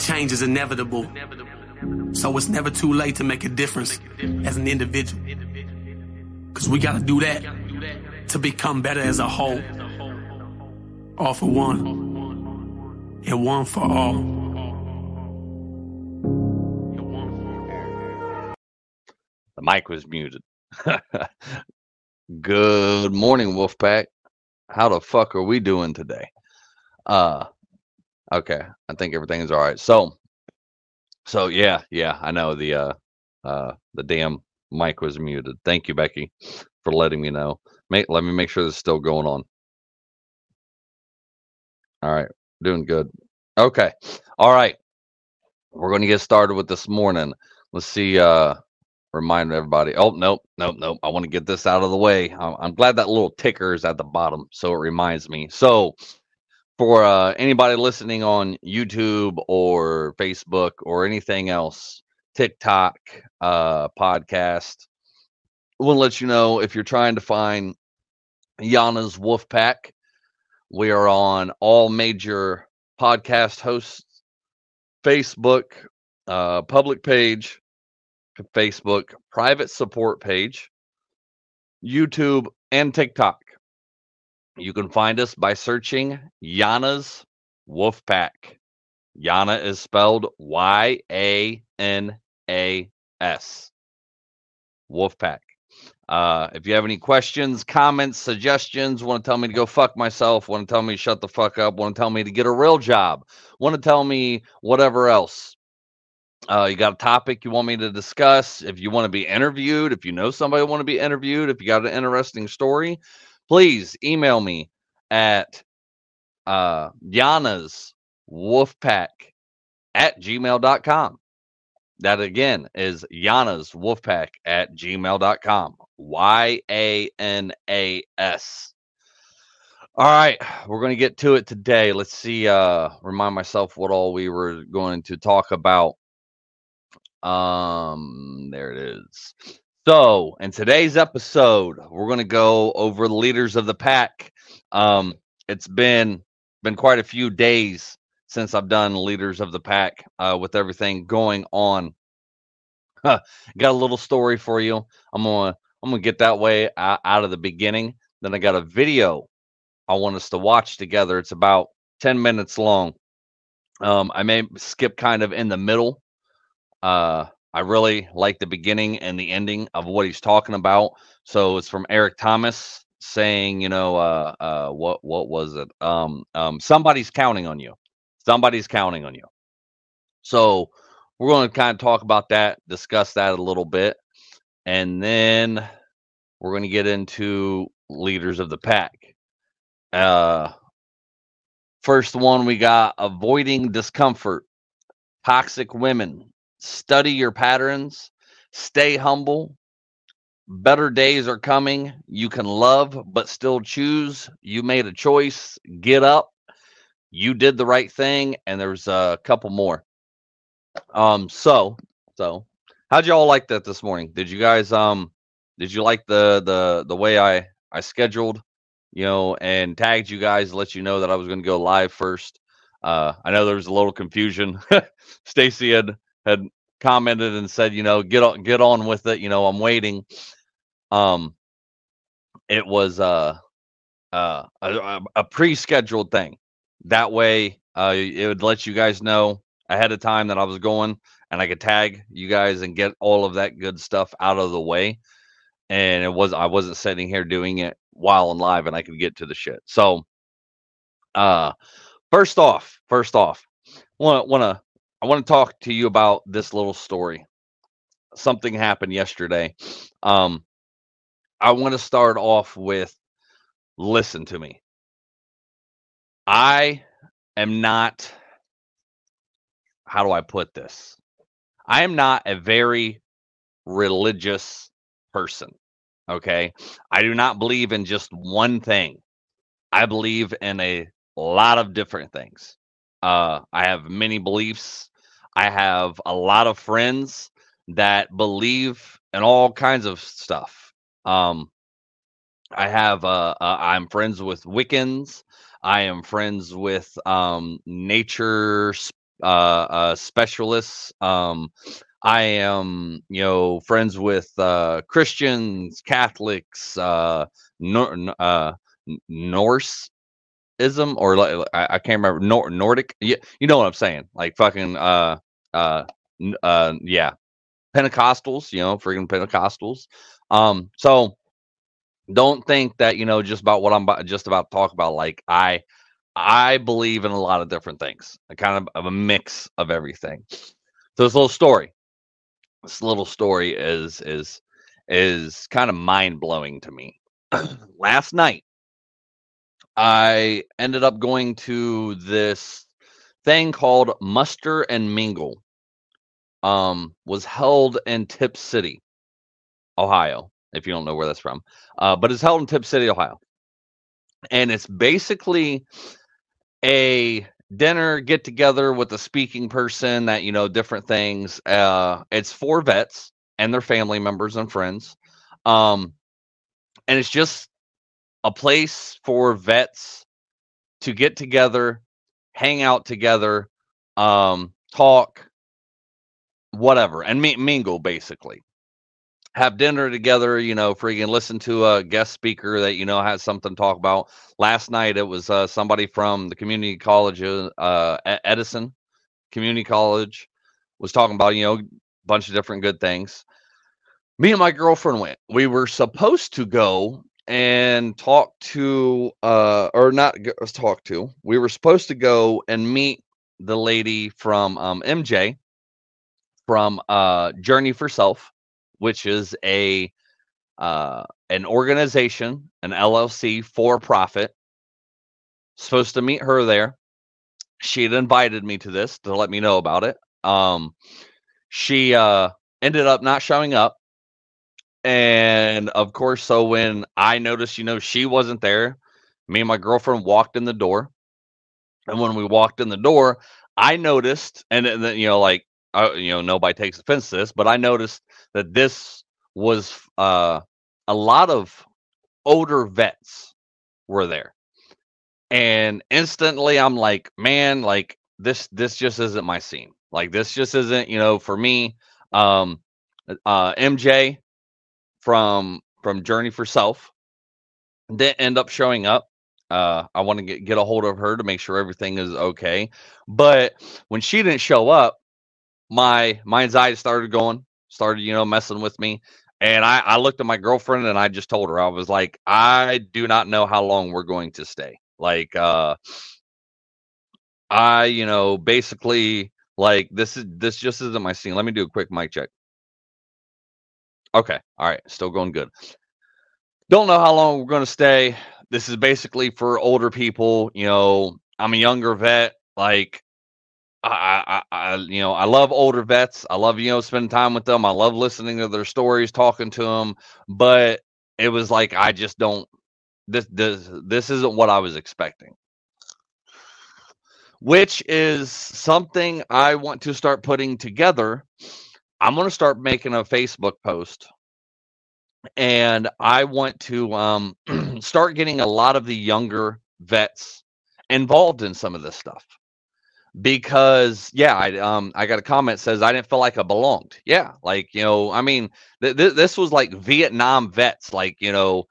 change is inevitable. So it's never too late to make a difference as an individual. Cause we gotta do that to become better as a whole. All for one, and one for all. The mic was muted. Good morning, Wolfpack. How the fuck are we doing today? Uh okay. I think everything is all right. So so yeah, yeah, I know the uh uh the damn mic was muted. Thank you, Becky, for letting me know. Make, let me make sure this is still going on. All right, doing good. Okay. All right. We're going to get started with this morning. Let's see uh remind everybody. Oh, nope, nope, nope. I want to get this out of the way. I'm, I'm glad that little ticker is at the bottom, so it reminds me. So, for uh, anybody listening on YouTube or Facebook or anything else, TikTok, uh, podcast, to let you know if you're trying to find Yana's Wolf Pack, we are on all major podcast hosts, Facebook, uh, public page, Facebook private support page, YouTube, and TikTok. You can find us by searching Yana's Wolfpack. Yana is spelled Y A N A S. Wolfpack. Uh, if you have any questions, comments, suggestions, want to tell me to go fuck myself, want to tell me to shut the fuck up, want to tell me to get a real job, want to tell me whatever else, uh, you got a topic you want me to discuss? If you want to be interviewed, if you know somebody want to be interviewed, if you got an interesting story, please email me at uh, Yana's Wolfpack at gmail.com. That again is Yana's Wolfpack at gmail.com. Y A N A S. All right, we're going to get to it today. Let's see, uh, remind myself what all we were going to talk about. Um, there it is. So, in today's episode, we're going to go over the leaders of the pack. Um, it's been been quite a few days since I've done leaders of the pack uh, with everything going on. Got a little story for you. I'm gonna I'm gonna get that way out, out of the beginning. Then I got a video I want us to watch together. It's about 10 minutes long. Um, I may skip kind of in the middle uh, I really like the beginning and the ending of what he's talking about. So it's from Eric Thomas saying, you know, uh, uh, what what was it? Um, um, somebody's counting on you. Somebody's counting on you. So we're going to kind of talk about that, discuss that a little bit, and then we're going to get into leaders of the pack. Uh, first one we got avoiding discomfort, toxic women, study your patterns, stay humble. Better days are coming. You can love, but still choose. You made a choice. Get up. You did the right thing. And there's a couple more. Um, so, so how'd y'all like that this morning? Did you guys, um, did you like the, the, the way I, I scheduled, you know, and tagged you guys, let you know that I was going to go live first? Uh, I know there was a little confusion. Stacy had had commented and said, you know, get on get on with it. You know, I'm waiting. Um, it was uh, uh, a, a pre-scheduled thing. That way, uh, it would let you guys know ahead of time that I was going, and I could tag you guys and get all of that good stuff out of the way. And it was I wasn't sitting here doing it while in live, and I could get to the shit. So, uh, first off, first off, want want to I want to talk to you about this little story. Something happened yesterday. Um, I want to start off with listen to me. I am not, how do I put this? I am not a very religious person. Okay. I do not believe in just one thing, I believe in a lot of different things. Uh, I have many beliefs. I have a lot of friends that believe in all kinds of stuff. Um, I have uh, uh, I'm friends with Wiccans. I am friends with um, nature uh, uh, specialists. Um, I am, you know, friends with uh, Christians, Catholics, uh, Nor- uh, Norseism, or like, I, I can't remember Nor- Nordic. Yeah, you know what I'm saying? Like fucking, uh, uh, uh, yeah, Pentecostals. You know, freaking Pentecostals. Um, so don't think that you know just about what I'm about, just about to talk about. Like I, I believe in a lot of different things, a kind of, of a mix of everything. So this little story this little story is is is kind of mind blowing to me. Last night, I ended up going to this thing called Muster and Mingle. Um, was held in Tipp City, Ohio. If you don't know where that's from, uh, but it's held in Tipp City, Ohio, and it's basically a dinner get together with a speaking person that you know different things uh it's for vets and their family members and friends um and it's just a place for vets to get together hang out together um talk whatever and mingle basically have dinner together, you know, freaking listen to a guest speaker that you know has something to talk about. Last night it was uh, somebody from the community college, uh, Edison Community College, was talking about you know a bunch of different good things. Me and my girlfriend went. We were supposed to go and talk to, uh, or not talk to. We were supposed to go and meet the lady from um, MJ from uh, Journey for Self which is a uh, an organization, an LLC for profit. Supposed to meet her there. She had invited me to this to let me know about it. Um, she uh, ended up not showing up. And of course, so when I noticed, you know, she wasn't there, me and my girlfriend walked in the door. And when we walked in the door, I noticed, and then, you know, like, uh, you know, nobody takes offense to this, but I noticed that this was uh, a lot of older vets were there. And instantly I'm like, man, like this this just isn't my scene. Like this just isn't, you know, for me. Um uh MJ from from Journey for Self didn't end up showing up. Uh I want to get get a hold of her to make sure everything is okay. But when she didn't show up, my my anxiety started going started, you know, messing with me. And I, I looked at my girlfriend and I just told her, I was like, I do not know how long we're going to stay. Like, uh, I, you know, basically like this is this just isn't my scene. Let me do a quick mic check. Okay. All right. Still going good. Don't know how long we're going to stay. This is basically for older people. You know, I'm a younger vet. Like, I, I, I, you know, I love older vets. I love, you know, spending time with them. I love listening to their stories, talking to them. But it was like I just don't. This, this, this isn't what I was expecting. Which is something I want to start putting together. I'm going to start making a Facebook post, and I want to um, start getting a lot of the younger vets involved in some of this stuff. Because yeah i um i got a comment says i didn't feel like i belonged. Yeah like you know i mean th- th- this was like vietnam vets like you know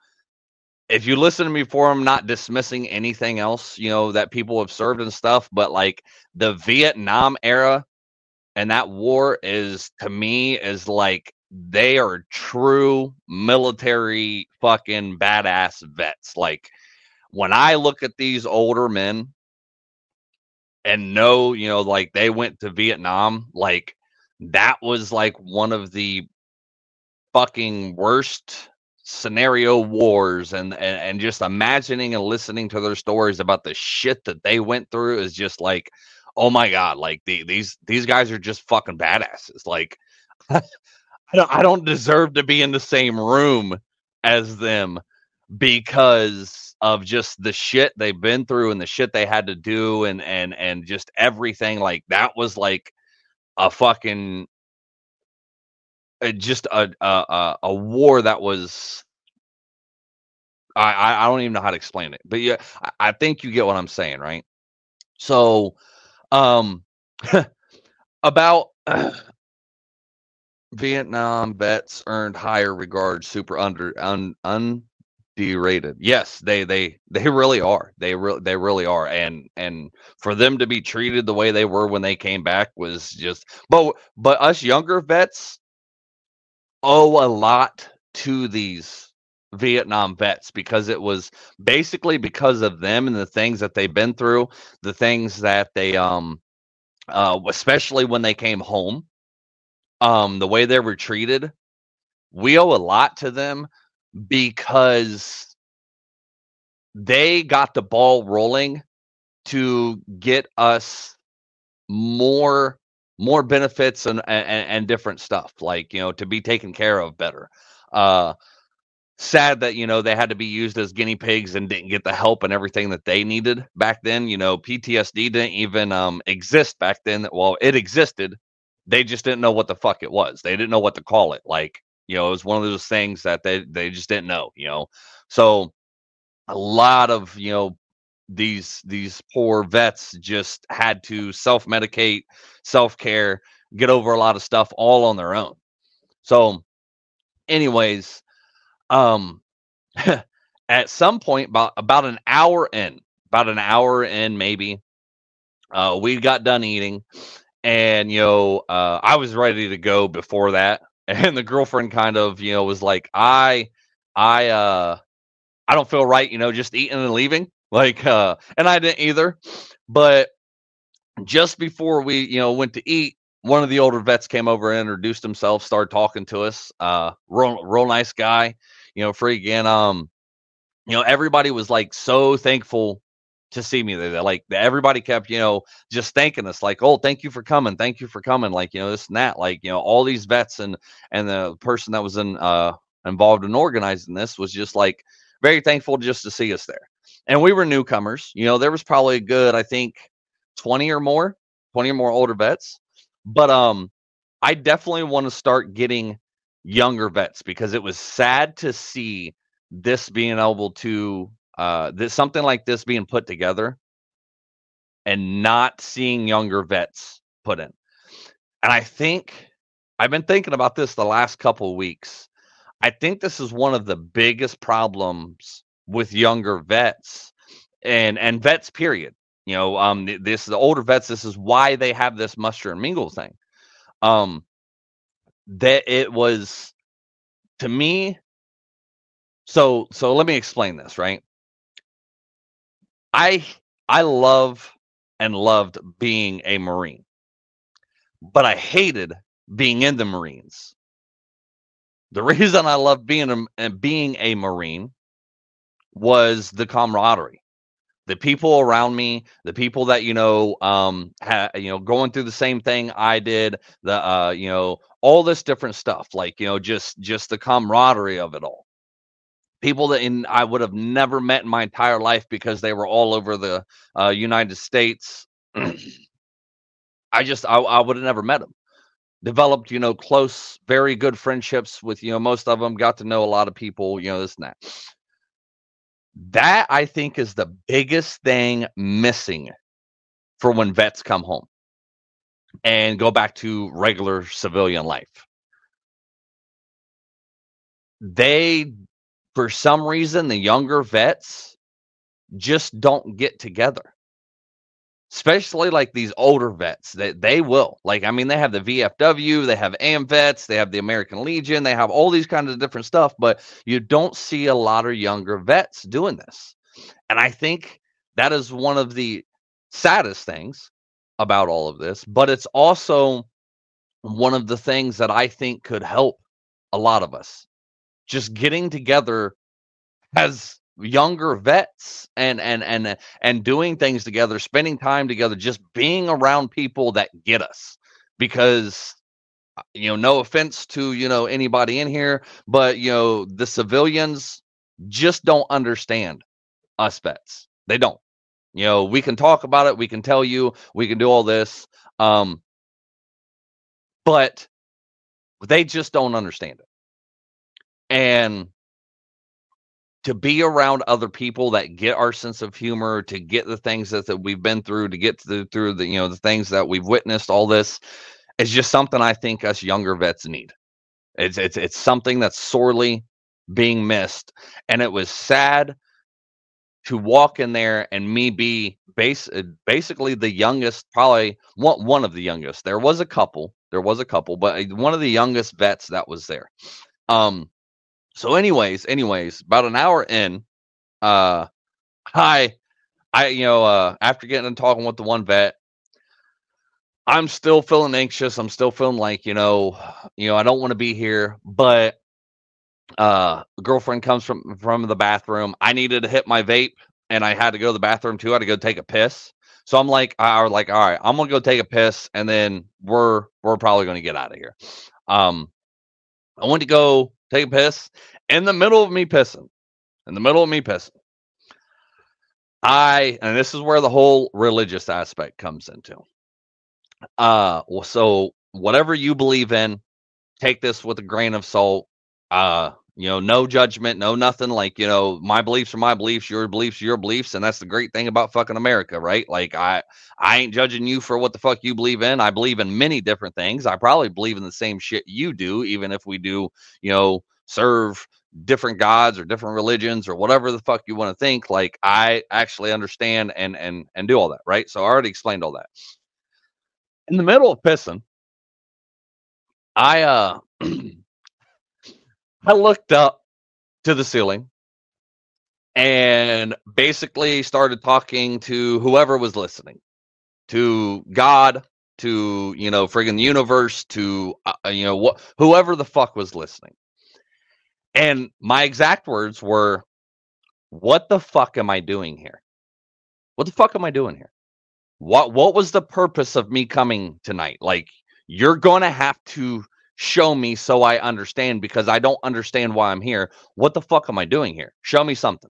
if you listen to me before i'm not dismissing anything else you know that people have served and stuff but like the vietnam era and that war is to me is like they are true military fucking badass vets. Like when i look at these older men and know, you know, like they went to Vietnam, like that was like one of the fucking worst scenario wars and, and and just imagining and listening to their stories about the shit that they went through is just like oh my god like the, these these guys are just fucking badasses like I don't I don't deserve to be in the same room as them because of just the shit they've been through and the shit they had to do and and and just everything like that was like a fucking uh, just a, a a war that was I I don't even know how to explain it but yeah I, I think you get what I'm saying right? So um about Vietnam vets earned higher regard, super under un underrated. Yes, they they they really are. They really they really are. And and for them to be treated the way they were when they came back was just. But but us younger vets owe a lot to these Vietnam vets because it was basically because of them and the things that they've been through, the things that they um uh especially when they came home um the way they were treated we owe a lot to them because they got the ball rolling to get us more more benefits and, and and different stuff like you know to be taken care of better. Uh sad that you know they had to be used as guinea pigs and didn't get the help and everything that they needed back then you know ptsd didn't even um exist back then well it existed they just didn't know what the fuck it was. They didn't know what to call it. Like, you know, it was one of those things that they they just didn't know, you know. So a lot of, you know, these these poor vets just had to self-medicate, self-care, get over a lot of stuff all on their own. So anyways, um at some point about about an hour in, about an hour in maybe, uh we got done eating and you know uh, i was ready to go before that and the girlfriend kind of you know was like i i uh i don't feel right you know just eating and leaving like uh and i didn't either but just before we you know went to eat one of the older vets came over and introduced himself started talking to us uh real real nice guy you know freaking um you know everybody was like so thankful to see me there. Like everybody kept, you know, just thanking us, like, "Oh, thank you for coming, thank you for coming." Like, you know, this and that. Like, you know, all these vets and and the person that was in uh involved in organizing this was just like very thankful just to see us there. And we were newcomers. You know, there was probably a good, I think, twenty or more, twenty or more older vets. But um, I definitely want to start getting younger vets because it was sad to see this being able to uh, this something like this being put together and not seeing younger vets put in. And I think I've been thinking about this the last couple weeks. I think this is one of the biggest problems with younger vets and and vets period. You know, um this the older vets this is why they have this muster and mingle thing. Um that it was to me so so let me explain this, right? I I love and loved being a Marine, but I hated being in the Marines. The reason I loved being a being a Marine was the camaraderie, the people around me, the people that you know, um, ha, you know, going through the same thing I did, the uh, you know, all this different stuff, like you know, just just the camaraderie of it all people that in, I would have never met in my entire life because they were all over the uh, United States. I just I, I would have never met them. Developed, you know, close, very good friendships with you know most of them. Got to know a lot of people, you know, this and that. That I think is the biggest thing missing for when vets come home and go back to regular civilian life. They for some reason, the younger vets just don't get together. Especially like these older vets that they, they will. Like, I mean, they have the VFW, they have AMVETS, they have the American Legion, they have all these kinds of different stuff, but you don't see a lot of younger vets doing this. And I think that is one of the saddest things about all of this, but it's also one of the things that I think could help a lot of us. Just getting together as younger vets and and and and doing things together spending time together just being around people that get us because uh, you know no offense to you know anybody in here but you know the civilians just don't understand us vets. They don't you know we can talk about it we can tell you we can do all this um but they just don't understand it and to be around other people that get our sense of humor, to get the things that, that we've been through, to get the, through the you know the things that we've witnessed, all this is just something I think us younger vets need. It's it's it's something that's sorely being missed, and it was sad to walk in there and me be base uh, basically the youngest, probably one one of the youngest. There was a couple, there was a couple, but uh, one of the youngest vets that was there. Um, so anyways, anyways, about an hour in, uh, I, I, you know, uh, after getting and talking with the one vet, I'm still feeling anxious. I'm still feeling like, you know, you know, I don't want to be here, but uh girlfriend comes from from the bathroom. I needed to hit my vape and I had to go to the bathroom too. I had to go take a piss. So I'm like, I was like, all right, I'm gonna go take a piss, and then we're we're probably gonna get out of here. Um, I went to go take a piss in the middle of me pissing, in the middle of me pissing. I and this is where the whole religious aspect comes into. Uh, so whatever you believe in, take this with a grain of salt. Uh, you know, no judgment, no nothing. Like, you know, my beliefs are my beliefs, your beliefs are your beliefs, and that's the great thing about fucking America, right? Like, I I ain't judging you for what the fuck you believe in. I believe in many different things. I probably believe in the same shit you do, even if we do, you know, serve different gods or different religions or whatever the fuck you want to think. Like, I actually understand and and and do all that, right? So I already explained all that. In the middle of pissing, I uh I looked up to the ceiling and basically started talking to whoever was listening, to God, to you know, friggin' universe, to uh, uh you know what, whoever the fuck was listening. And my exact words were, "What the fuck am I doing here? What the fuck am I doing here? What what was the purpose of me coming tonight? Like, you're gonna have to." Show me so I understand because I don't understand why I'm here. What the fuck am I doing here? Show me something.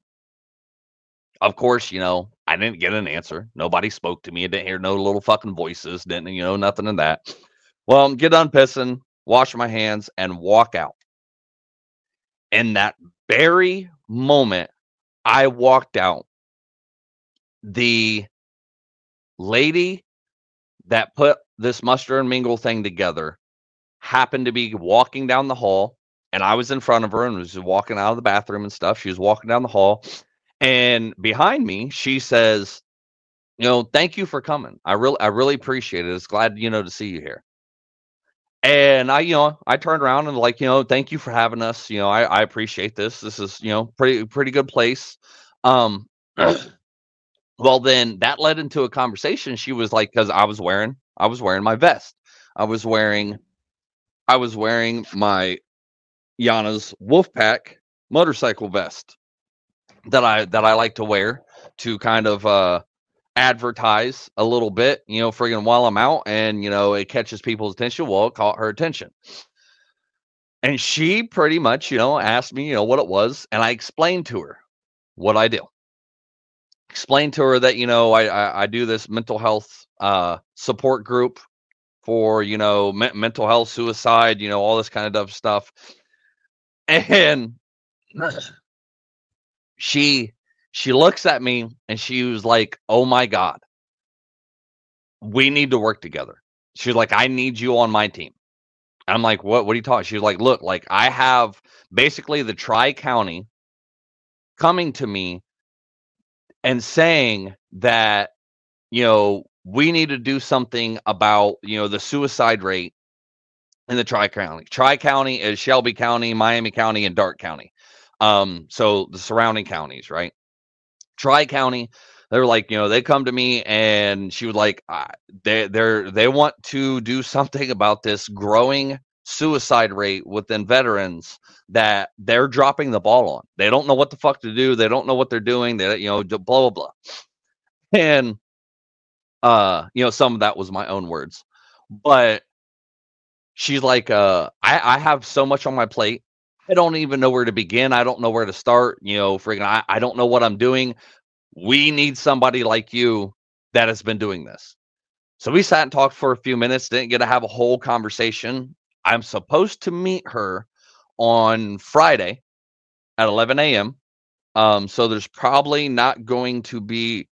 Of course, you know, I didn't get an answer. Nobody spoke to me. I didn't hear no little fucking voices. Didn't, you know, nothing in that. Well, get done pissing, wash my hands, and walk out. In that very moment, I walked out. The lady that put this muster and mingle thing together happened to be walking down the hall and I was in front of her and was walking out of the bathroom and stuff. She was walking down the hall and behind me she says, "You know, thank you for coming. I really I really appreciate it. It's glad you know to see you here." And I, you know, I turned around and like, you know, thank you for having us. You know, I, I appreciate this. This is, you know, pretty pretty good place. Um well then that led into a conversation. She was like, because I was wearing I was wearing my vest. I was wearing I was wearing my Yana's Wolfpack motorcycle vest that I that I like to wear to kind of uh advertise a little bit, you know, friggin' while I'm out and you know it catches people's attention. Well, it caught her attention. And she pretty much, you know, asked me, you know, what it was, and I explained to her what I do. Explained to her that, you know, I I, I do this mental health uh support group for you know me- mental health, suicide, you know all this kind of stuff. And she she looks at me and she was like, "Oh my god, we need to work together." She's like, "I need you on my team." I'm like, "What? What are you talking?" She's like, "Look, like I have basically the Tri County coming to me and saying that you know we need to do something about you know the suicide rate in the tri county. Tri county is Shelby County, Miami County, and Darke County. Um, so the surrounding counties, right? Tri County, they're like, you know, they come to me and she was like, they they're they want to do something about this growing suicide rate within veterans that they're dropping the ball on. They don't know what the fuck to do. They don't know what they're doing. They, you know, blah blah blah. And uh, you know, some of that was my own words. But she's like, uh, I, I have so much on my plate. I don't even know where to begin. I don't know where to start. You know, freaking, I, I don't know what I'm doing. We need somebody like you that has been doing this. So we sat and talked for a few minutes, didn't get to have a whole conversation. I'm supposed to meet her on Friday at 11 a.m. Um, so there's probably not going to be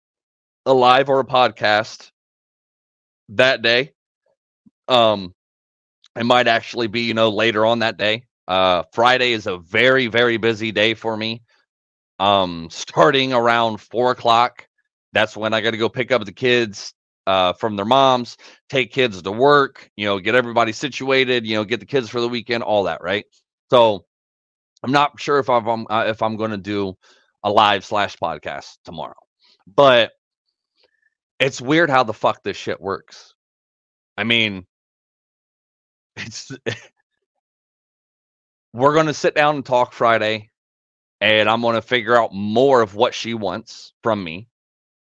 a live or a podcast that day. Um, it might actually be, you know, later on that day. Uh, Friday is a very, very busy day for me. Um, starting around four o'clock, that's when I got to go pick up the kids uh, from their moms, take kids to work, you know, get everybody situated, you know, get the kids for the weekend, all that, right? So I'm not sure if I'm uh, if I'm going to do a live slash podcast tomorrow, but it's weird how the fuck this shit works. I mean, it's we're going to sit down and talk Friday, and I'm going to figure out more of what she wants from me,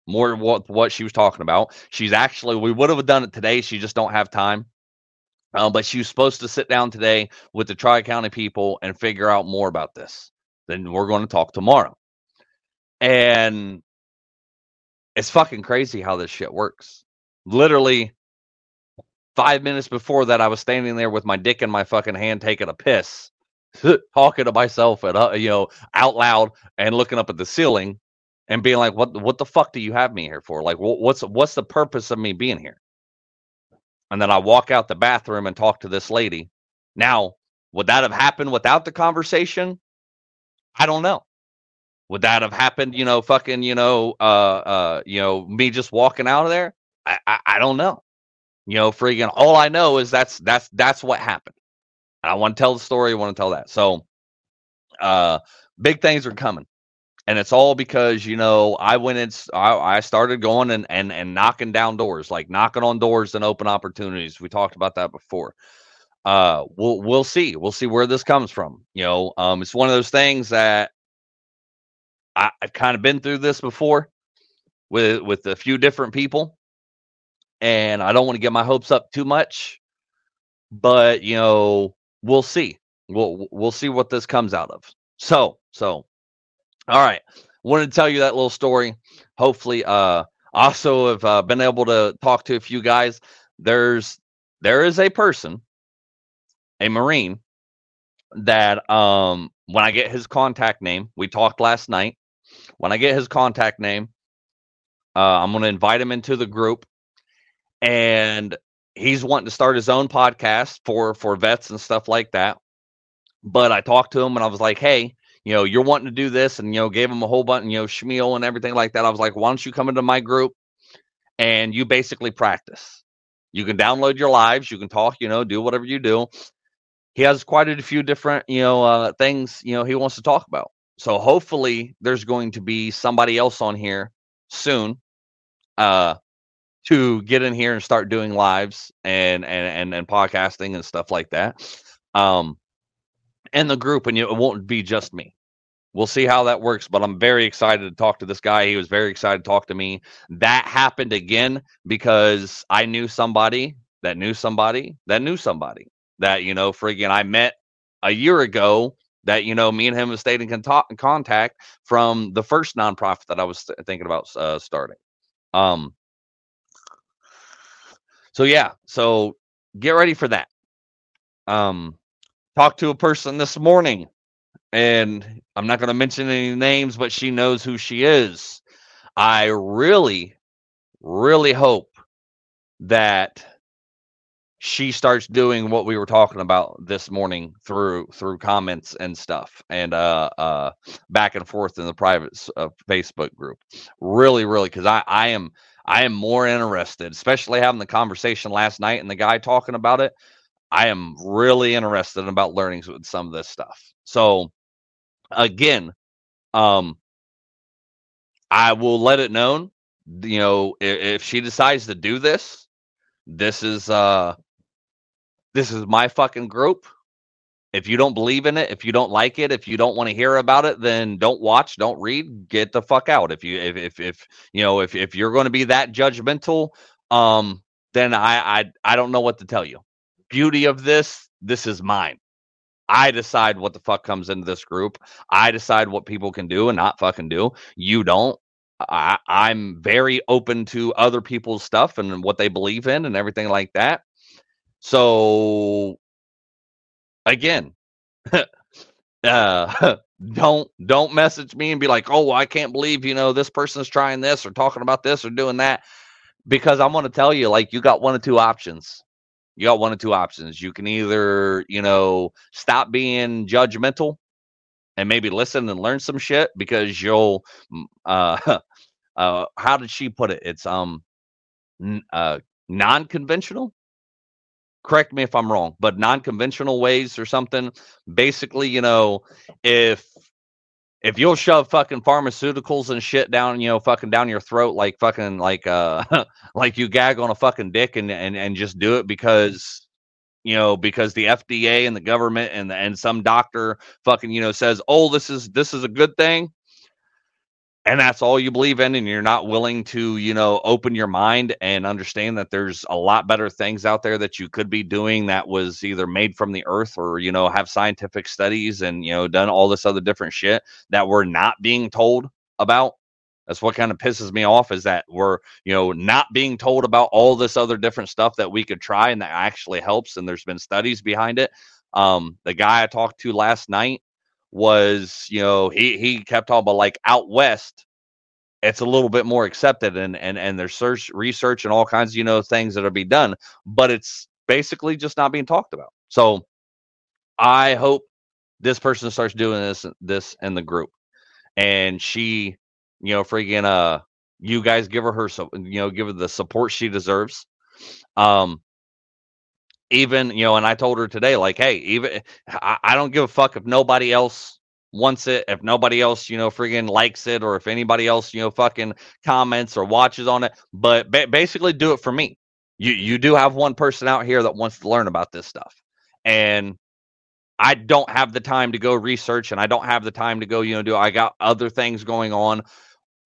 more what what she was talking about. She's actually we would have done it today. She just don't have time. Um, but she was supposed to sit down today with the Tri County people and figure out more about this. Then we're going to talk tomorrow. And it's fucking crazy how this shit works. Literally, five minutes before that, I was standing there with my dick in my fucking hand taking a piss, talking to myself and uh, you know out loud and looking up at the ceiling and being like, "What? What the fuck do you have me here for? Like, what's what's the purpose of me being here?" and then I walk out the bathroom and talk to this lady. Now, would that have happened without the conversation? I don't know. Would that have happened, you know, fucking, you know, uh uh, you know, me just walking out of there? I I, I don't know. You know, freaking all I know is that's that's that's what happened. And I want to tell the story, I want to tell that. So uh big things are coming and it's all because you know I went in. I, I started going and and and knocking down doors, like knocking on doors and open opportunities. We talked about that before. Uh, we'll we'll see. We'll see where this comes from. You know, um, it's one of those things that I, I've kind of been through this before with with a few different people, and I don't want to get my hopes up too much. But you know, we'll see. We'll we'll see what this comes out of. So so all right. Wanted to tell you that little story. Hopefully, uh, also have uh, been able to talk to a few guys. There's there is a person, a Marine, that um when I get his contact name, we talked last night. When I get his contact name, uh, I'm going to invite him into the group, and he's wanting to start his own podcast for for vets and stuff like that. But I talked to him and I was like, hey, you know, you're wanting to do this, and you know, gave him a whole bunch, you know, schmeal and everything like that. I was like, why don't you come into my group and you basically practice? You can download your lives, you can talk, you know, do whatever you do. He has quite a few different, you know, uh, things, you know, he wants to talk about. So hopefully there's going to be somebody else on here soon uh to get in here and start doing lives and and and, and podcasting and stuff like that. Um and the group, and it won't be just me. We'll see how that works, but I'm very excited to talk to this guy. He was very excited to talk to me. That happened again because I knew somebody that knew somebody that knew somebody that, you know, friggin' I met a year ago that, you know, me and him have stayed in, con- in contact from the first nonprofit that I was th- thinking about uh, starting. Um, so yeah, so get ready for that. Um, talked to a person this morning, and I'm not going to mention any names, but she knows who she is. I really, really hope that she starts doing what we were talking about this morning through through comments and stuff and uh uh back and forth in the private uh, facebook group really really because i i am i am more interested especially having the conversation last night and the guy talking about it I am really interested about learning with some of this stuff. So again, um, I will let it known. You know, if, if she decides to do this, this is uh, this is my fucking group. If you don't believe in it, if you don't like it, if you don't want to hear about it, then don't watch, don't read, get the fuck out. If you if if, if you know if if you're going to be that judgmental, um, then I I I don't know what to tell you beauty of this, this is mine. I decide what the fuck comes into this group. I decide what people can do and not fucking do. You don't. I, I'm very open to other people's stuff and what they believe in and everything like that. So, again, uh, don't don't message me and be like, "Oh, I can't believe you know this person's trying this or talking about this or doing that," because I'm going to tell you, like, you got one of two options. You got one of two options. You can either, you know, stop being judgmental and maybe listen and learn some shit because you'll, uh, uh, how did she put it? It's um, n- uh, non-conventional correct me if I'm wrong, but non-conventional ways or something. Basically, you know, if if you'll shove fucking pharmaceuticals and shit down, you know, fucking down your throat like fucking like uh like you gag on a fucking dick and and and just do it because you know because the FDA and the government and and some doctor fucking you know says, "Oh, this is this is a good thing." And that's all you believe in and you're not willing to you know open your mind and understand that there's a lot better things out there that you could be doing that was either made from the earth or you know have scientific studies and you know done all this other different shit that we're not being told about. That's what kind of pisses me off is that we're you know not being told about all this other different stuff that we could try and that actually helps and there's been studies behind it. Um the guy i talked to last night was, you know, he he kept talking about like out west, it's a little bit more accepted and and and there's search research and all kinds of you know things that'll be done, but it's basically just not being talked about. So I hope this person starts doing this this in the group, and she, you know, freaking uh, you guys give her her you know give her the support she deserves. Um, even you know and i told her today like hey even I, I, don't give a fuck if nobody else wants it if nobody else you know friggin likes it or if anybody else you know fucking comments or watches on it but ba- basically do it for me. You you do have one person out here that wants to learn about this stuff and i don't have the time to go research and i don't have the time to go you know do i got other things going on.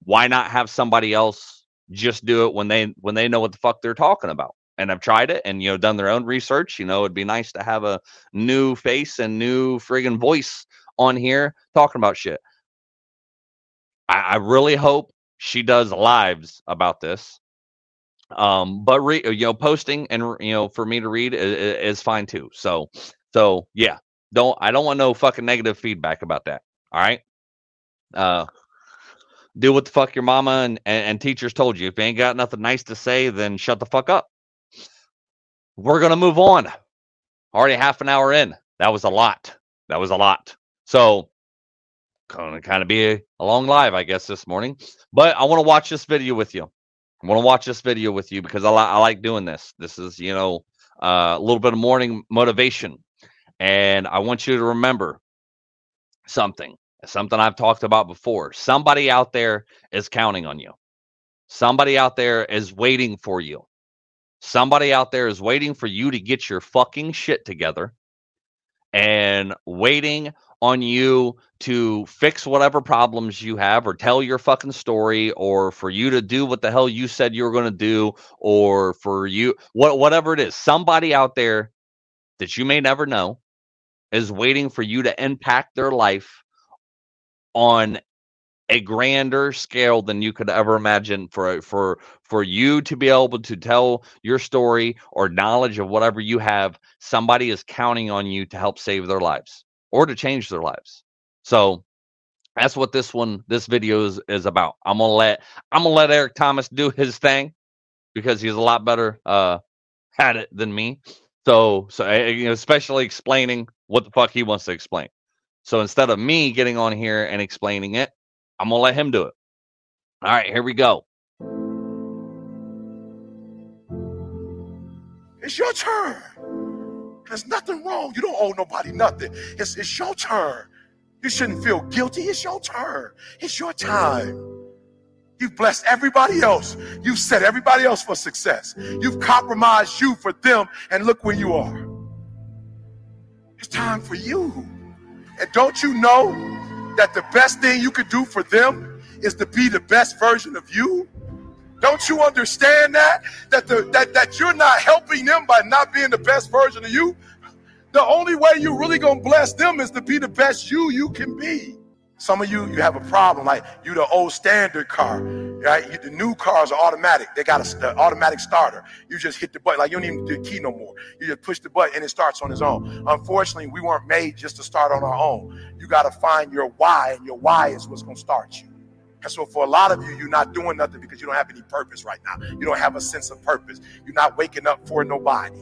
Why not have somebody else just do it when they when they know what the fuck they're talking about and have tried it and you know done their own research. You know, it'd be nice to have a new face and new friggin' voice on here talking about shit. I, I really hope she does lives about this. Um, but re, you know, posting and you know, for me to read is, is fine too. So, so yeah, don't I don't want no fucking negative feedback about that. All right. Uh, do what the fuck your mama and, and, and, teachers told you. If you ain't got nothing nice to say, then shut the fuck up we're going to move on. Already half an hour in. That was a lot. That was a lot. So, going to kind of be a, a long live, I guess, this morning. But I want to watch this video with you. I want to watch this video with you because I, li- I like doing this. This is, you know, uh, a little bit of morning motivation. And I want you to remember something, something I've talked about before. Somebody out there is counting on you. Somebody out there is waiting for you. Somebody out there is waiting for you to get your fucking shit together and waiting on you to fix whatever problems you have or tell your fucking story or for you to do what the hell you said you were going to do or for you what whatever it is. Somebody out there that you may never know is waiting for you to impact their life on a grander scale than you could ever imagine for for for you to be able to tell your story or knowledge of whatever you have somebody is counting on you to help save their lives or to change their lives. So that's what this one this video is, is about. I'm gonna let i'm gonna let eric thomas do his thing because he's a lot better uh at it than me. So so eh, know, especially explaining what the fuck he wants to explain. So instead of me getting on here and explaining it I'm gonna let him do it. All right, here we go. It's your turn. There's nothing wrong. You don't owe nobody nothing. It's, it's your turn. You shouldn't feel guilty. It's your turn. It's your time. You've blessed everybody else. You've set everybody else for success. You've compromised you for them, and look where you are. It's time for you. And don't you know that the best thing you could do for them is to be the best version of you? Don't you understand that? That the that, that you're not helping them by not being the best version of you? The only way you're really gonna bless them is to be the best you you can be. Some of you, you have a problem. Like you, the old standard car, right? You, the new cars are automatic. They got a automatic starter. You just hit the button. Like you don't even do the key no more. You just push the button and it starts on its own. Unfortunately, we weren't made just to start on our own. You got to find your why, and your why is what's going to start you. And so, for a lot of you, you're not doing nothing because you don't have any purpose right now. You don't have a sense of purpose. You're not waking up for nobody.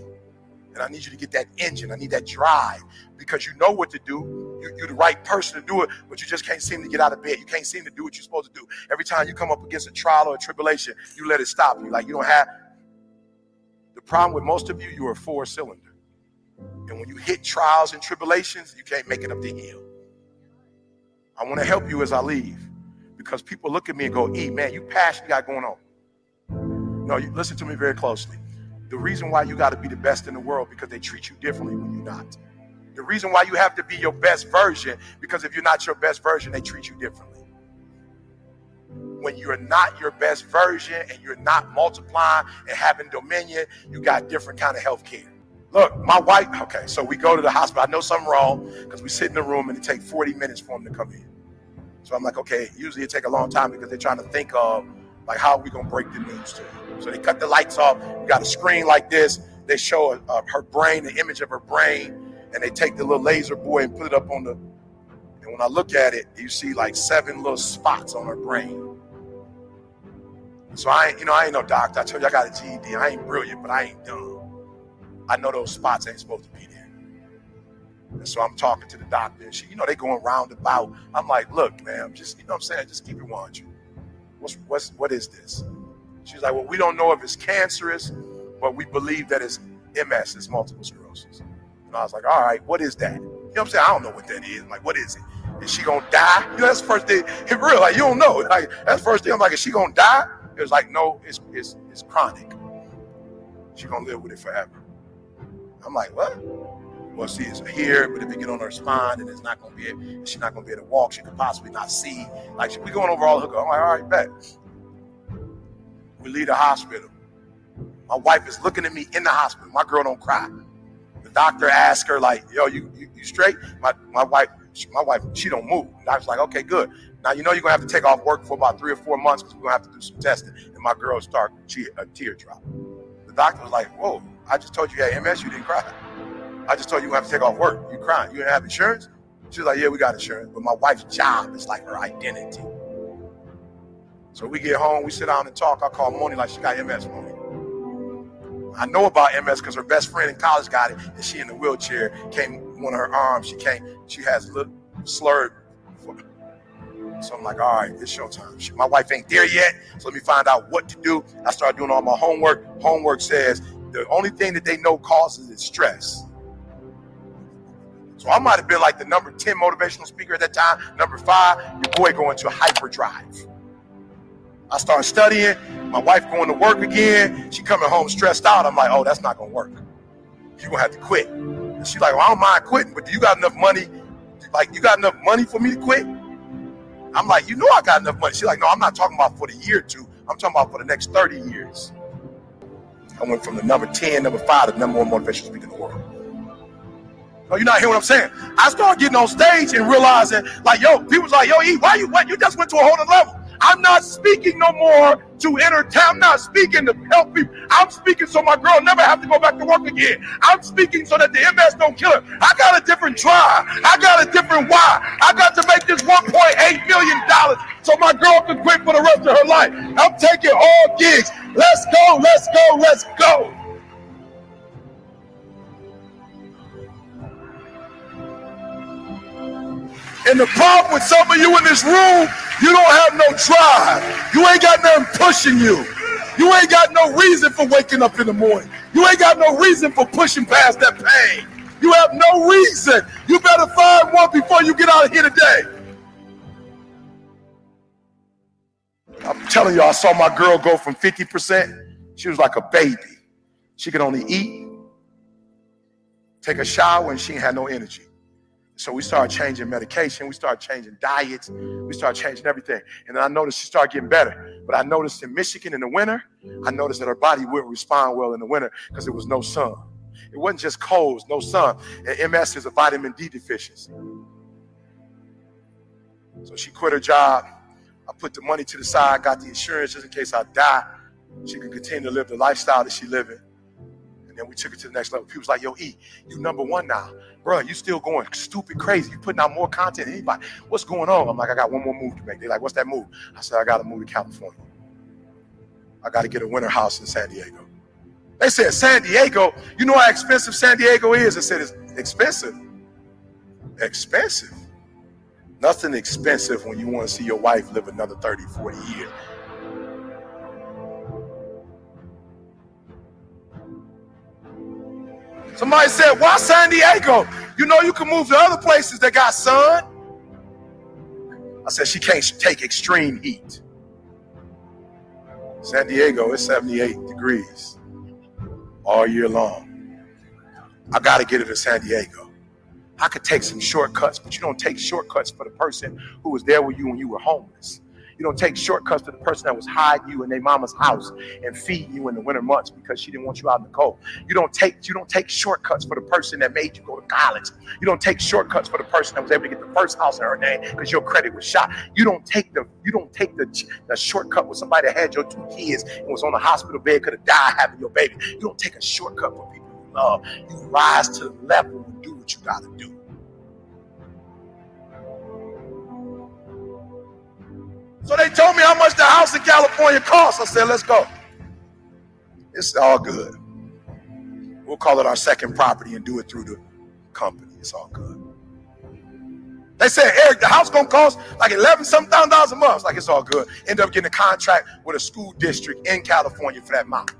And I need you to get that engine. I need that drive because you know what to do. You, are the right person to do it, but you just can't seem to get out of bed. You can't seem to do what you're supposed to do. Every time you come up against a trial or a tribulation, you let it stop you. Like you don't have. The problem with most of you, you are four cylinder. And when you hit trials and tribulations, you can't make it up the hill. I want to help you as I leave because people look at me and go, E, man, you passionate got going on. No, you listen to me very closely. The reason why you got to be the best in the world because they treat you differently when you're not. The reason why you have to be your best version because if you're not your best version, they treat you differently. When you're not your best version and you're not multiplying and having dominion, you got different kind of health care. Look, my wife, okay, so we go to the hospital. I know something wrong because we sit in the room and it takes 40 minutes for them to come in. So I'm like, okay, usually it take a long time because they're trying to think of like how are we gonna break the news to her. So they cut the lights off. You got a screen like this. They show uh, her brain, the image of her brain, and they take the little laser boy and put it up on the. And when I look at it, you see like seven little spots on her brain. So I, you know, I ain't no doctor. I told you I got a GED. I ain't brilliant, but I ain't dumb. I know those spots ain't supposed to be there. And so I'm talking to the doctor, and she, you know, they going round about. I'm like, look, man, just you know what I'm saying, just keep it 100. What's what's what is this? She's like, well, we don't know if it's cancerous, but we believe that it's MS, it's multiple sclerosis. And I was like, all right, what is that? You know what I'm saying? I don't know what that is. I'm like, what is it? Is she gonna die? You know, that's the first thing. In real, like you don't know. Like that's the first thing. I'm like, is she gonna die? It was like, no, it's it's it's chronic. She gonna live with it forever. I'm like, what? Well, see, it's here, but if it get on her spine, then it's not gonna be. Able, she's not gonna be able to walk. She could possibly not see. Like we going over all the hook. I'm like, all right, bet. We leave the hospital. My wife is looking at me in the hospital. My girl don't cry. The doctor asks her, like, yo, you you, you straight? My my wife, she, my wife, she don't move. The doctor's like, okay, good. Now you know you're gonna have to take off work for about three or four months because we're gonna have to do some testing. And my girl start a tear drop. The doctor was like, whoa, I just told you you had MS, you didn't cry. I just told you you have to take off work. You crying. You didn't have insurance? She's like, yeah, we got insurance. But my wife's job is like her identity. So we get home, we sit down and talk. I call Moni like she got MS, Moni. I know about MS because her best friend in college got it, and she in the wheelchair. Came one of her arms. She came. She has a little slurred. So I'm like, all right, it's showtime. She, my wife ain't there yet, so let me find out what to do. I start doing all my homework. Homework says the only thing that they know causes is stress. So I might have been like the number 10 motivational speaker at that time. Number five, your boy going to hyperdrive. I start studying. My wife going to work again. She coming home stressed out. I'm like, oh, that's not gonna work. You're gonna have to quit. And she's like, well, I don't mind quitting, but do you got enough money? Like, you got enough money for me to quit? I'm like, you know I got enough money. She's like, no, I'm not talking about for the year or two. I'm talking about for the next 30 years. I went from the number 10, number five, to number one motivational speaker in the world. Oh, you're not hearing what I'm saying? I started getting on stage and realizing, like, yo, people's like, yo, E, why you what? You just went to a whole other level. I'm not speaking no more to entertain. I'm not speaking to help people. I'm speaking so my girl never have to go back to work again. I'm speaking so that the MS don't kill her. I got a different drive. I got a different why. I got to make this 1.8 million dollars so my girl can quit for the rest of her life. I'm taking all gigs. Let's go. Let's go. Let's go. And the problem with some of you in this room, you don't have no drive. You ain't got nothing pushing you. You ain't got no reason for waking up in the morning. You ain't got no reason for pushing past that pain. You have no reason. You better find one before you get out of here today. I'm telling you, I saw my girl go from 50%. She was like a baby. She could only eat, take a shower, and she had no energy. So we started changing medication, we started changing diets, we started changing everything. And then I noticed she started getting better. But I noticed in Michigan in the winter, I noticed that her body wouldn't respond well in the winter because there was no sun. It wasn't just colds, no sun. And MS is a vitamin D deficiency. So she quit her job. I put the money to the side, got the insurance just in case I die. She could continue to live the lifestyle that she living. And then we took it to the next level. People was like, yo, E, you number one now. Bro, you still going stupid crazy. You putting out more content than anybody. What's going on? I'm like, I got one more move to make. They're like, what's that move? I said, I got to move to California. I got to get a winter house in San Diego. They said, San Diego, you know how expensive San Diego is? I said, it's expensive. Expensive. Nothing expensive when you want to see your wife live another 30, 40 years. Somebody said, Why San Diego? You know, you can move to other places that got sun. I said, She can't take extreme heat. San Diego is 78 degrees all year long. I got to get her to San Diego. I could take some shortcuts, but you don't take shortcuts for the person who was there with you when you were homeless. You don't take shortcuts to the person that was hiding you in their mama's house and feeding you in the winter months because she didn't want you out in the cold. You don't take you don't take shortcuts for the person that made you go to college. You don't take shortcuts for the person that was able to get the first house in her name because your credit was shot. You don't take the you don't take the, the shortcut with somebody that had your two kids and was on a hospital bed could have died having your baby. You don't take a shortcut for people you love. You rise to the level and do what you got to do. So they told me how much the house in California costs. I said, let's go. It's all good. We'll call it our second property and do it through the company. It's all good. They said, Eric, the house gonna cost like eleven some thousand dollars a month. Like it's all good. End up getting a contract with a school district in California for that amount.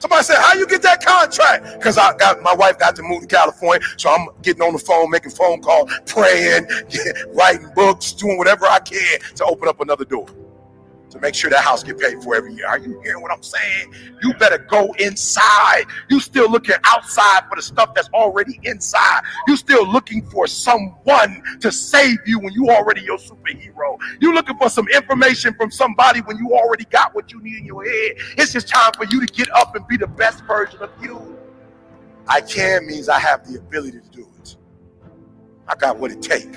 Somebody said, "How you get that contract?" Because I got my wife got to move to California, so I'm getting on the phone, making phone calls, praying, writing books, doing whatever I can to open up another door to make sure that house get paid for every year. Are you hearing what I'm saying? You better go inside. You still looking outside for the stuff that's already inside. You still looking for someone to save you when you already your superhero. You looking for some information from somebody when you already got what you need in your head. It's just time for you to get up and be the best version of you. I can means I have the ability to do it. I got what it take.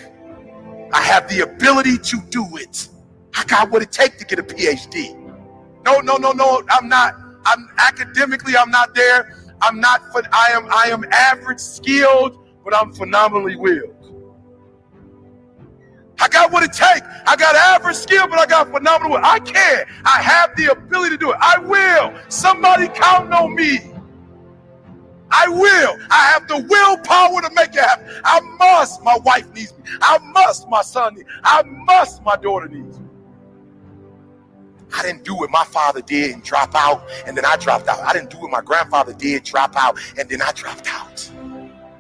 I have the ability to do it. I got what it takes to get a PhD. No, no, no, no. I'm not. I'm academically. I'm not there. I'm not. I am. I am average skilled, but I'm phenomenally willed. I got what it takes. I got average skill, but I got phenomenal. I can. I have the ability to do it. I will. Somebody count on me. I will. I have the willpower to make it happen. I must. My wife needs me. I must. My son needs. I must. My daughter needs. I didn't do what my father did and drop out, and then I dropped out. I didn't do what my grandfather did, drop out, and then I dropped out.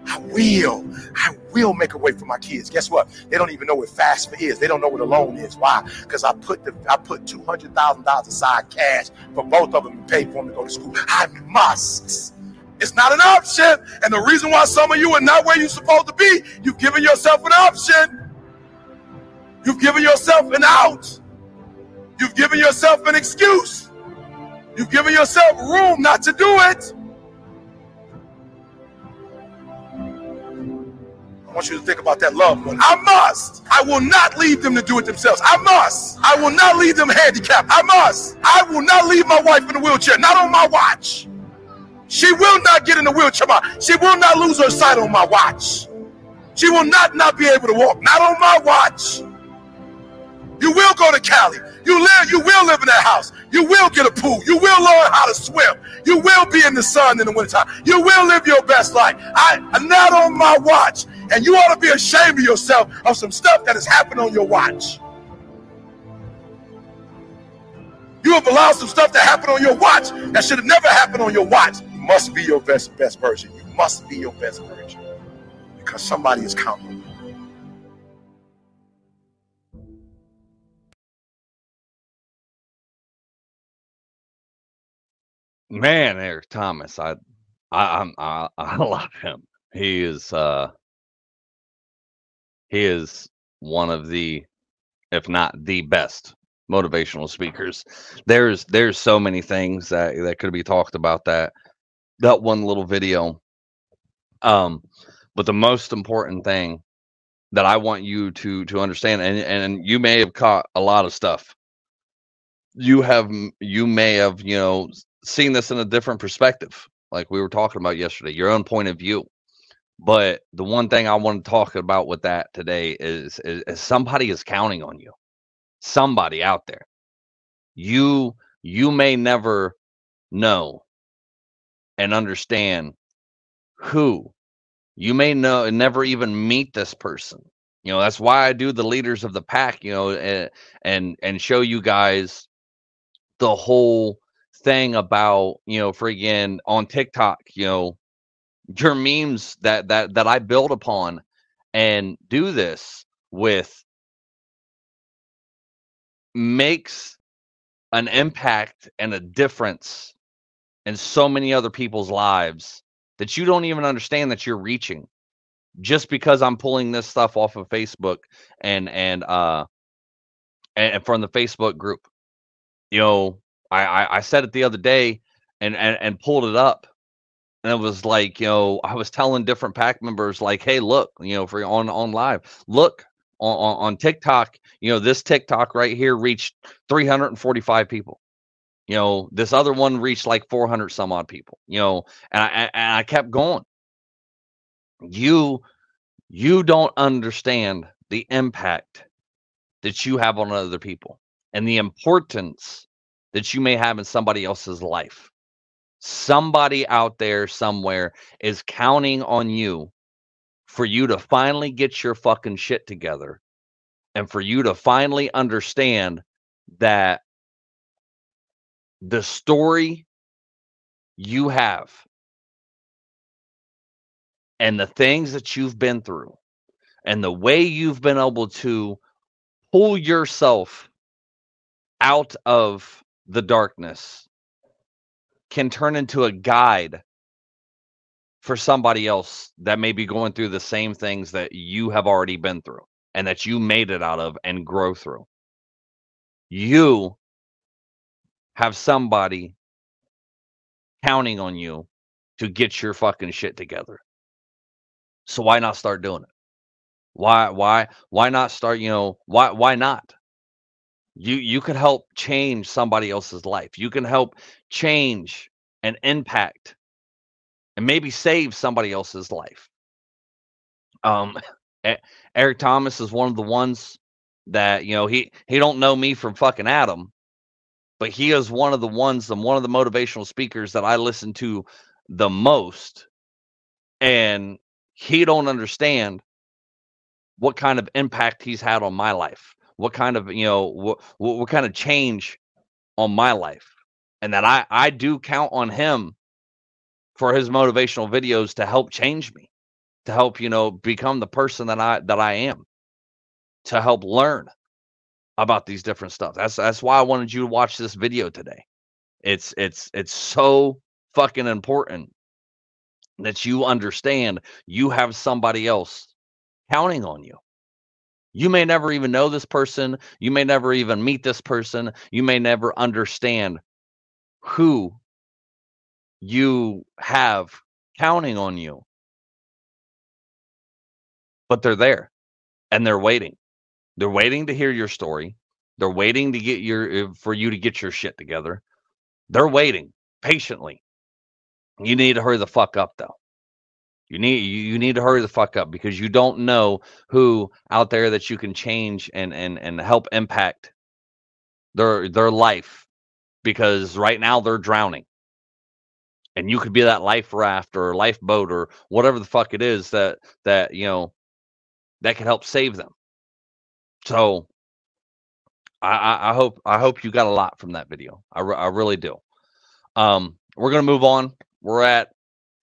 I will. I will make a way for my kids. Guess what? They don't even know what FAFSA is. They don't know what a loan is. Why? Because I put the I put two hundred thousand dollars aside cash for both of them to pay for them to go to school. I must. It's not an option. And the reason why some of you are not where you're supposed to be, you've given yourself an option. You've given yourself an out. You've given yourself an excuse. You've given yourself room not to do it. I want you to think about that loved one. I must. I will not leave them to do it themselves. I must. I will not leave them handicapped. I must. I will not leave my wife in a wheelchair. Not on my watch. She will not get in a wheelchair. She will not lose her sight on my watch. She will not not be able to walk. Not on my watch. You will go to Cali. You live, you will live in that house. You will get a pool. You will learn how to swim. You will be in the sun in the wintertime. You will live your best life. I am not on my watch. And you ought to be ashamed of yourself of some stuff that has happened on your watch. You have allowed some stuff to happen on your watch that should have never happened on your watch. You must be your best best version. You must be your best version. Because somebody is counting Man, Eric Thomas, I, I, I, I love him. He is, uh, he is one of the, if not the best motivational speakers. There's, there's so many things that that could be talked about that, that one little video. Um, but the most important thing that I want you to to understand, and and you may have caught a lot of stuff. You have, you may have, you know, seeing this in a different perspective like we were talking about yesterday, your own point of view. But the one thing I want to talk about with that today is, is, is somebody is counting on you. Somebody out there. You you may never know and understand who you may know and never even meet this person you know that's why i do the leaders of the pack you know and and, and show you guys the whole thing about you know friggin on tiktok you know your memes that that that i build upon and do this with makes an impact and a difference in so many other people's lives that you don't even understand that you're reaching just because I'm pulling this stuff off of Facebook and and uh and from the Facebook group. You know, I, I I said it the other day and and and pulled it up. And it was like you know i was telling different pack members like hey look you know for on on live look on, on, tiktok you know this tiktok right here reached 345 people. You know this other one reached like 400 some odd people you know and i and i kept going. You you don't understand the impact that you have on other people and the importance that you may have in somebody else's life. Somebody out there somewhere is counting on you for you to finally get your fucking shit together and for you to finally understand that the story you have and the things that you've been through and the way you've been able to pull yourself out of the darkness can turn into a guide for somebody else that may be going through the same things that you have already been through and that you made it out of and grow through. You have somebody counting on you to get your fucking shit together. So why not start doing it? Why why why not start, you know, why why not? You you could help change somebody else's life. You can help change and impact and maybe save somebody else's life. Um Eric Thomas is one of the ones that, you know, he he don't know me from fucking Adam, but he is one of the ones and one of the motivational speakers that I listen to the most. And he don't understand what kind of impact he's had on my life, what kind of, you know, what, what kind of change on my life. And that I, I do count on him for his motivational videos to help change me, to help, you know, become the person that I that I am, to help learn about these different stuff. That's that's why I wanted you to watch this video today. It's it's it's so fucking important that you understand you have somebody else counting on you. You may never even know this person, you may never even meet this person, you may never understand who you have counting on you. But they're there and they're waiting. They're waiting to hear your story. They're waiting to get your eh, for you to get your shit together. They're waiting patiently. You need to hurry the fuck up though. You need you need to hurry the fuck up because you don't know who out there that you can change and and and help impact their their life because right now they're drowning. And you could be that life raft or lifeboat or whatever the fuck it is that that you know that can help save them. So I, I hope I hope you got a lot from that video. I, re- I really do. Um, we're gonna move on. We're at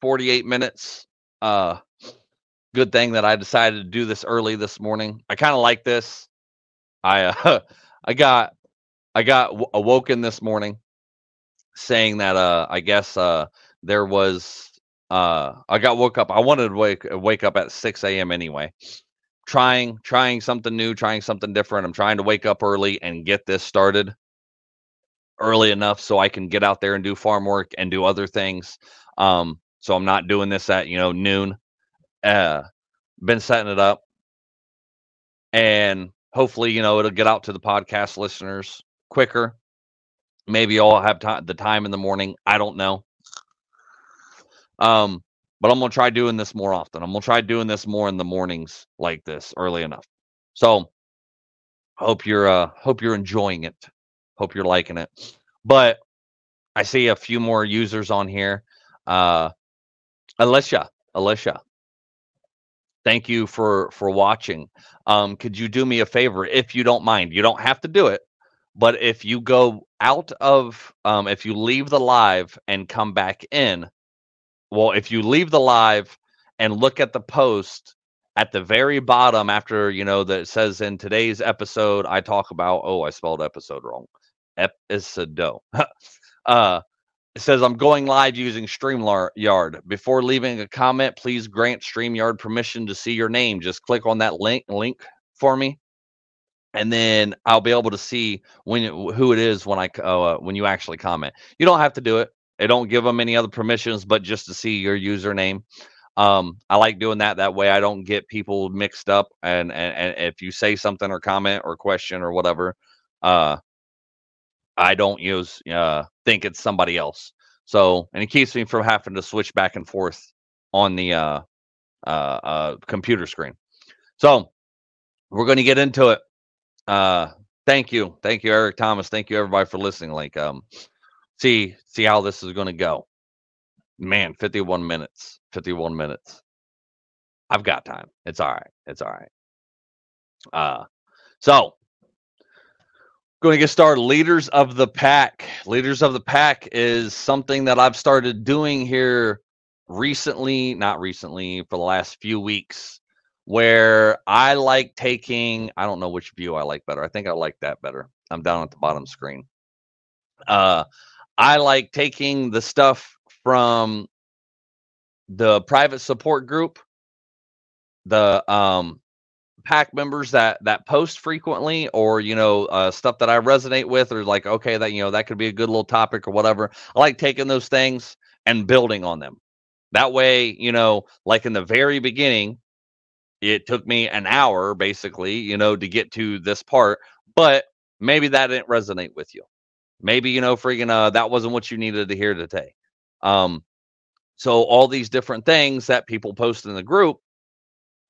48 minutes. Uh, good thing that I decided to do this early this morning. I kind of like this. I uh, I got I got w- awoken this morning saying that uh I guess uh there was uh I got woke up. I wanted to wake wake up at 6 a.m. anyway trying trying something new, trying something different. I'm trying to wake up early and get this started early enough so I can get out there and do farm work and do other things. Um, so I'm not doing this at you know noon. Uh, been setting it up, and hopefully you know it'll get out to the podcast listeners quicker. Maybe I'll have time the time in the morning. I don't know. Um, but I'm gonna try doing this more often. I'm gonna try doing this more in the mornings like this early enough. So hope you're uh hope you're enjoying it. Hope you're liking it. But I see a few more users on here. Uh Alicia, Alicia. Thank you for for watching. Um could you do me a favor if you don't mind? You don't have to do it, but if you go out of um if you leave the live and come back in, well, if you leave the live and look at the post at the very bottom after you know that says in today's episode i talk about oh i spelled episode wrong episode uh it says i'm going live using streamyard before leaving a comment please grant streamyard permission to see your name just click on that link link for me and then i'll be able to see when who it is when i uh, when you actually comment you don't have to do it they don't give them any other permissions, but just to see your username. Um, I like doing that. That way, I don't get people mixed up. And, and and if you say something or comment or question or whatever, uh, I don't use uh think it's somebody else. So and it keeps me from having to switch back and forth on the uh uh, uh computer screen. So we're going to get into it. Uh, thank you, thank you, Eric Thomas. Thank you, everybody, for listening. Like, um, see see how this is going to go. Man, 51 minutes. 51 minutes. I've got time. It's all right. It's all right. Uh so going to get started. Leaders of the pack. Leaders of the pack is something that I've started doing here recently, not recently, for the last few weeks, where I like taking, I don't know which view I like better. I think I like that better. I'm down at the bottom screen. Uh, I like taking the stuff from the private support group, the um pack members that that post frequently or you know uh, stuff that i resonate with or like okay that you know that could be a good little topic or whatever. I like taking those things and building on them. That way you know like in the very beginning it took me an hour basically you know to get to this part but maybe that didn't resonate with you. Maybe you know, freaking uh, that wasn't what you needed to hear today. Um, so all these different things that people post in the group,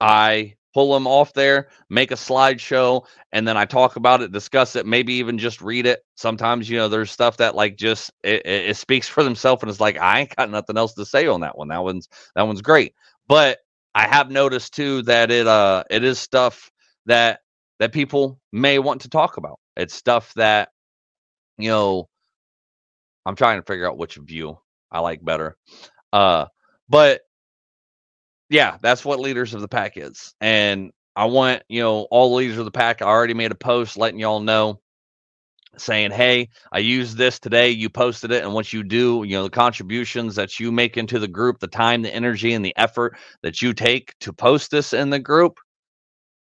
I pull them off there, make a slideshow, and then I talk about it, discuss it, maybe even just read it. Sometimes, you know, there's stuff that like just it, it, speaks for themselves, and it's like I ain't got nothing else to say on that one. That one's that one's great. But I have noticed too that it uh it is stuff that that people may want to talk about. It's stuff that you know, I'm trying to figure out which view I like better. Uh, but yeah, that's what leaders of the pack is. And I want, you know, all leaders of the pack. I already made a post letting y'all know saying, Hey, I used this today. You posted it. And what you do, you know, the contributions that you make into the group, the time, the energy, and the effort that you take to post this in the group,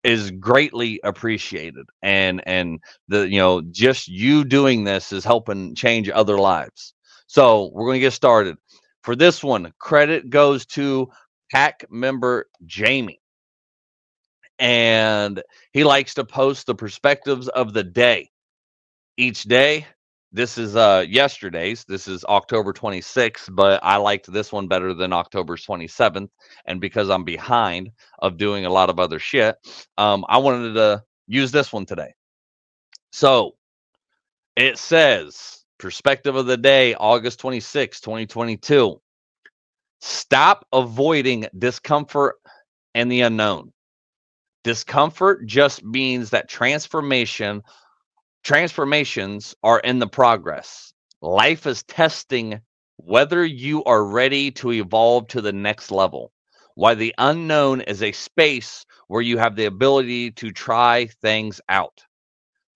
is greatly appreciated and and the you know just you doing this is helping change other lives so we're going to get started for this one credit goes to pack member jamie and he likes to post the perspectives of the day each day this is uh yesterday's. This is October 26th, but I liked this one better than October 27th. And because I'm behind of doing a lot of other shit, um, I wanted to use this one today. So it says perspective of the day, August 26, 2022. Stop avoiding discomfort and the unknown. Discomfort just means that transformation transformations are in the progress. Life is testing whether you are ready to evolve to the next level. Why the unknown is a space where you have the ability to try things out.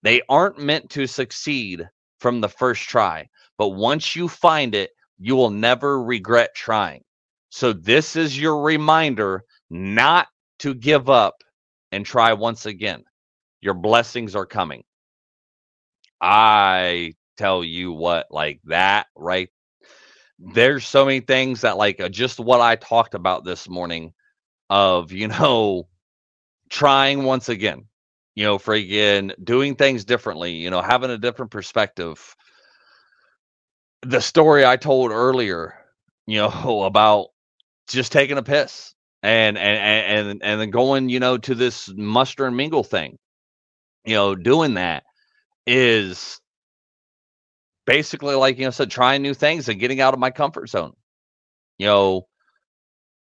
They aren't meant to succeed from the first try, but once you find it, you will never regret trying. So, this is your reminder not to give up and try once again. Your blessings are coming. I tell you what, like that, right? There's so many things that, like, uh, just what I talked about this morning of, you know, trying once again, you know, freaking doing things differently, you know, having a different perspective. The story I told earlier, you know, about just taking a piss and and and and then going, you know, to this muster and mingle thing. You know, doing that is basically like you know said trying new things and getting out of my comfort zone. You know,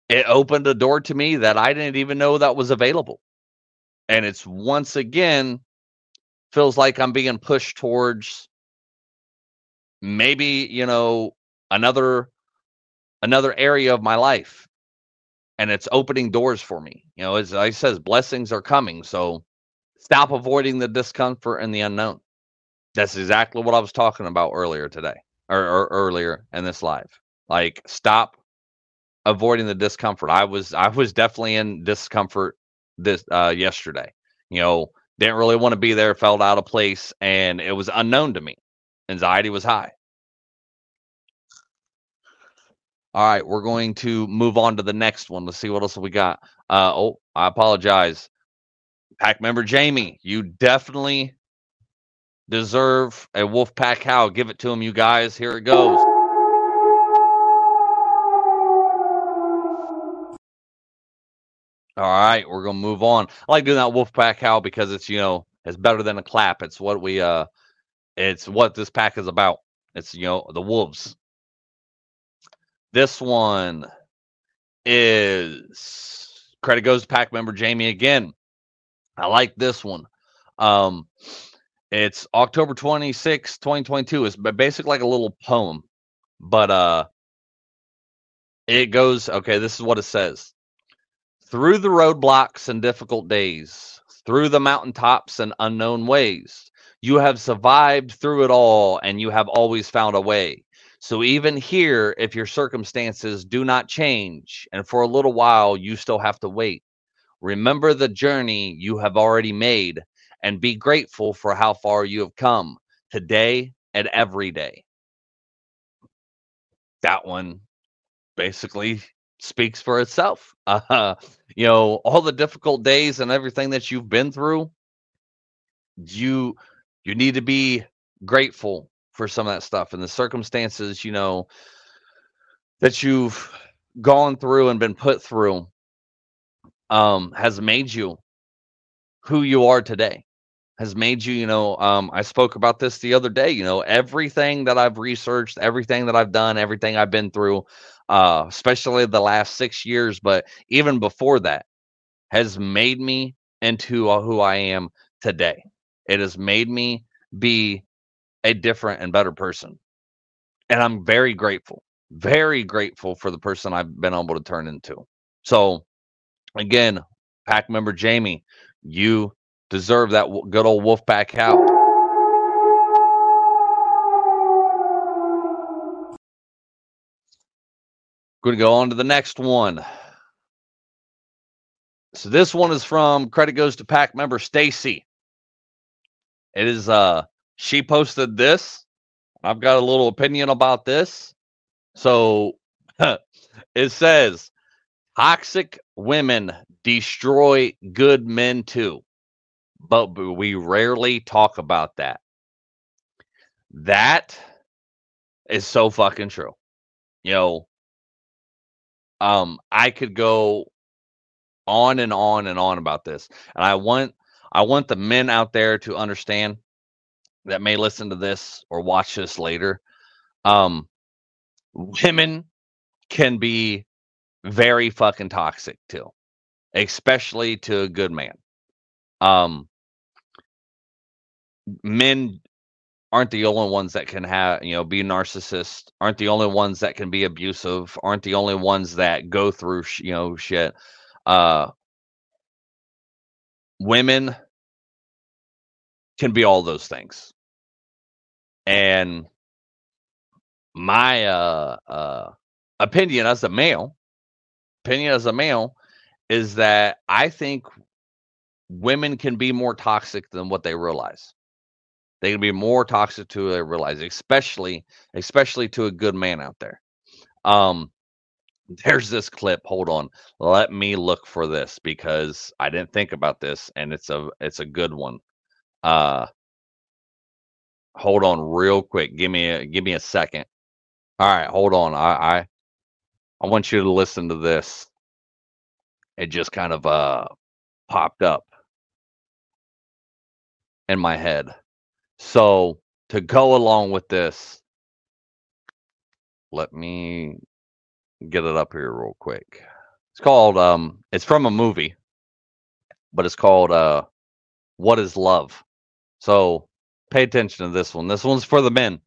it opened a door to me that I didn't even know that was available. And it's once again feels like I'm being pushed towards maybe, you know, another another area of my life and it's opening doors for me. You know, as I says, blessings are coming. So stop avoiding the discomfort and the unknown. That's exactly what I was talking about earlier today or, or earlier in this live. Like stop avoiding the discomfort. I was I was definitely in discomfort this uh yesterday. You know, didn't really want to be there, felt out of place, and it was unknown to me. Anxiety was high. All right, we're going to move on to the next one. Let's see what else we got. Uh, oh, I apologize. Pack member Jamie, you definitely deserve a wolf pack cow. Give it to him, you guys. Here it goes. All right, we're gonna move on. I like doing that wolf pack cow because it's you know it's better than a clap. It's what we uh, it's what this pack is about. It's you know the wolves. This one is credit goes to pack member Jamie again. I like this one. Um, it's October 26, 2022. It's basically like a little poem, but uh, it goes okay. This is what it says through the roadblocks and difficult days, through the mountaintops and unknown ways. You have survived through it all and you have always found a way. So even here, if your circumstances do not change, and for a little while you still have to wait, remember the journey you have already made and be grateful for how far you have come today and every day. That one basically speaks for itself. Uh, you know, all the difficult days and everything that you've been through, you you need to be grateful for some of that stuff and the circumstances, you know, that you've gone through and been put through um has made you who you are today has made you you know um i spoke about this the other day you know everything that i've researched everything that i've done everything i've been through uh especially the last 6 years but even before that has made me into who i am today. It has made me be a different and better person. And I'm very grateful, very grateful for the person I've been able to turn into. So, again, pack member Jamie, you deserve that good old Wolfpack cow. Going to go on to the next one. So this one is from credit goes to pack member Stacy. It is uh she posted this. I've got a little opinion about this. So it says toxic women destroy good men too. But we rarely talk about that. That is so fucking true. You know, um, I could go on and on and on about this. And I want I want the men out there to understand that may listen to this or watch this later, um, women can be very fucking toxic too, especially to a good man. Um, men aren't the only ones that can have you know be narcissists aren't the only ones that can be abusive aren't the only ones that go through you know shit uh women can be all those things and my uh, uh, opinion as a male, opinion as a male, is that I think women can be more toxic than what they realize. They can be more toxic to they realize, especially especially to a good man out there. Um, there's this clip. Hold on, let me look for this because I didn't think about this, and it's a it's a good one. Uh, hold on real quick. Give me a give me a second. All right, hold on. I I I want you to listen to this. It just kind of uh popped up in my head. So to go along with this, let me get it up here real quick. It's called um it's from a movie, but it's called uh What is Love? So pay attention to this one. This one's for the men.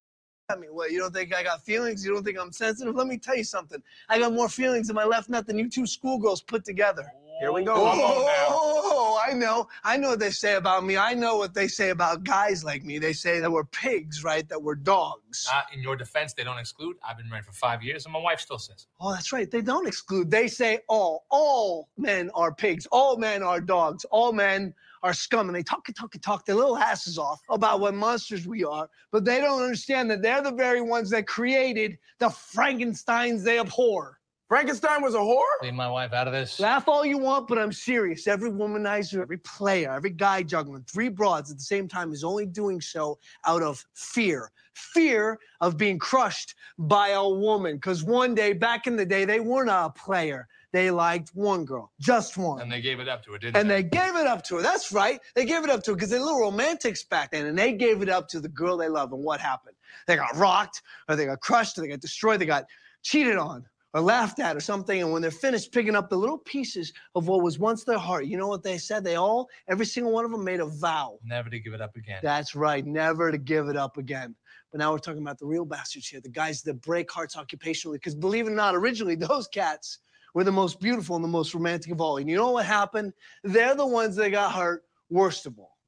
I mean, What, you don't think I got feelings? You don't think I'm sensitive? Let me tell you something. I got more feelings in my left nut than you two schoolgirls put together. Here we go. Oh, I know. I know what they say about me. I know what they say about guys like me. They say that we're pigs, right? That we're dogs. Uh, in your defense, they don't exclude. I've been married for five years, and my wife still says. Oh, that's right. They don't exclude. They say all. All men are pigs. All men are dogs. All men are scum. And they talk and talk and talk their little asses off about what monsters we are. But they don't understand that they're the very ones that created the Frankensteins they abhor. Frankenstein was a whore? Leave my wife out of this. Laugh all you want, but I'm serious. Every womanizer, every player, every guy juggling three broads at the same time is only doing so out of fear. Fear of being crushed by a woman. Because one day, back in the day, they weren't a player. They liked one girl, just one. And they gave it up to her, didn't And they? And they gave it up to her. That's right. They gave it up to her because they're little romantics back then. And they gave it up to the girl they love. And what happened? They got rocked, or they got crushed, or they got destroyed, they got cheated on, or laughed at, or something. And when they're finished picking up the little pieces of what was once their heart, you know what they said? They all, every single one of them made a vow. Never to give it up again. That's right, never to give it up again. But now we're talking about the real bastards here, the guys that break hearts occupationally. Because believe it or not, originally those cats were the most beautiful and the most romantic of all. And you know what happened? They're the ones that got hurt worst of all.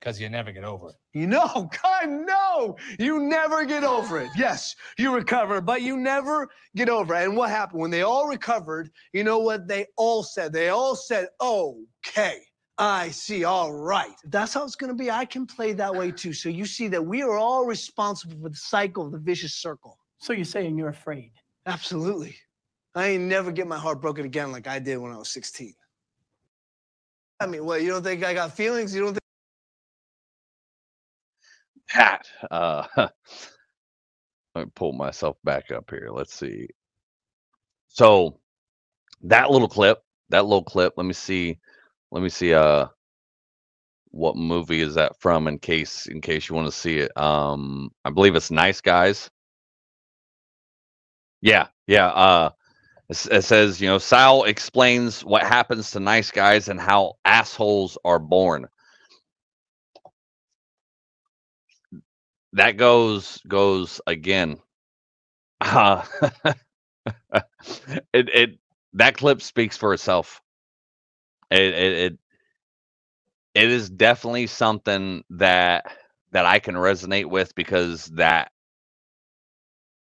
Because you never get over it. You know, God, no, you never get over it. Yes, you recover, but you never get over it. And what happened? When they all recovered, you know what they all said? They all said, okay. I see. All right. That's how it's going to be, I can play that way too. So you see that we are all responsible for the cycle of the vicious circle. So you're saying you're afraid? Absolutely. I ain't never get my heart broken again like I did when I was 16. I mean, what, you don't think I got feelings? You don't think Pat. uh let me pull myself back up here. Let's see. So that little clip, that little clip, let me see. Let me see uh what movie is that from in case in case you want to see it. Um I believe it's Nice Guys. Yeah, yeah, uh it, says, you know, Sal explains what happens to nice guys and how assholes are born. that goes goes again. Uh, it it that clip speaks for itself. It it it, it is definitely something that that I can resonate with because that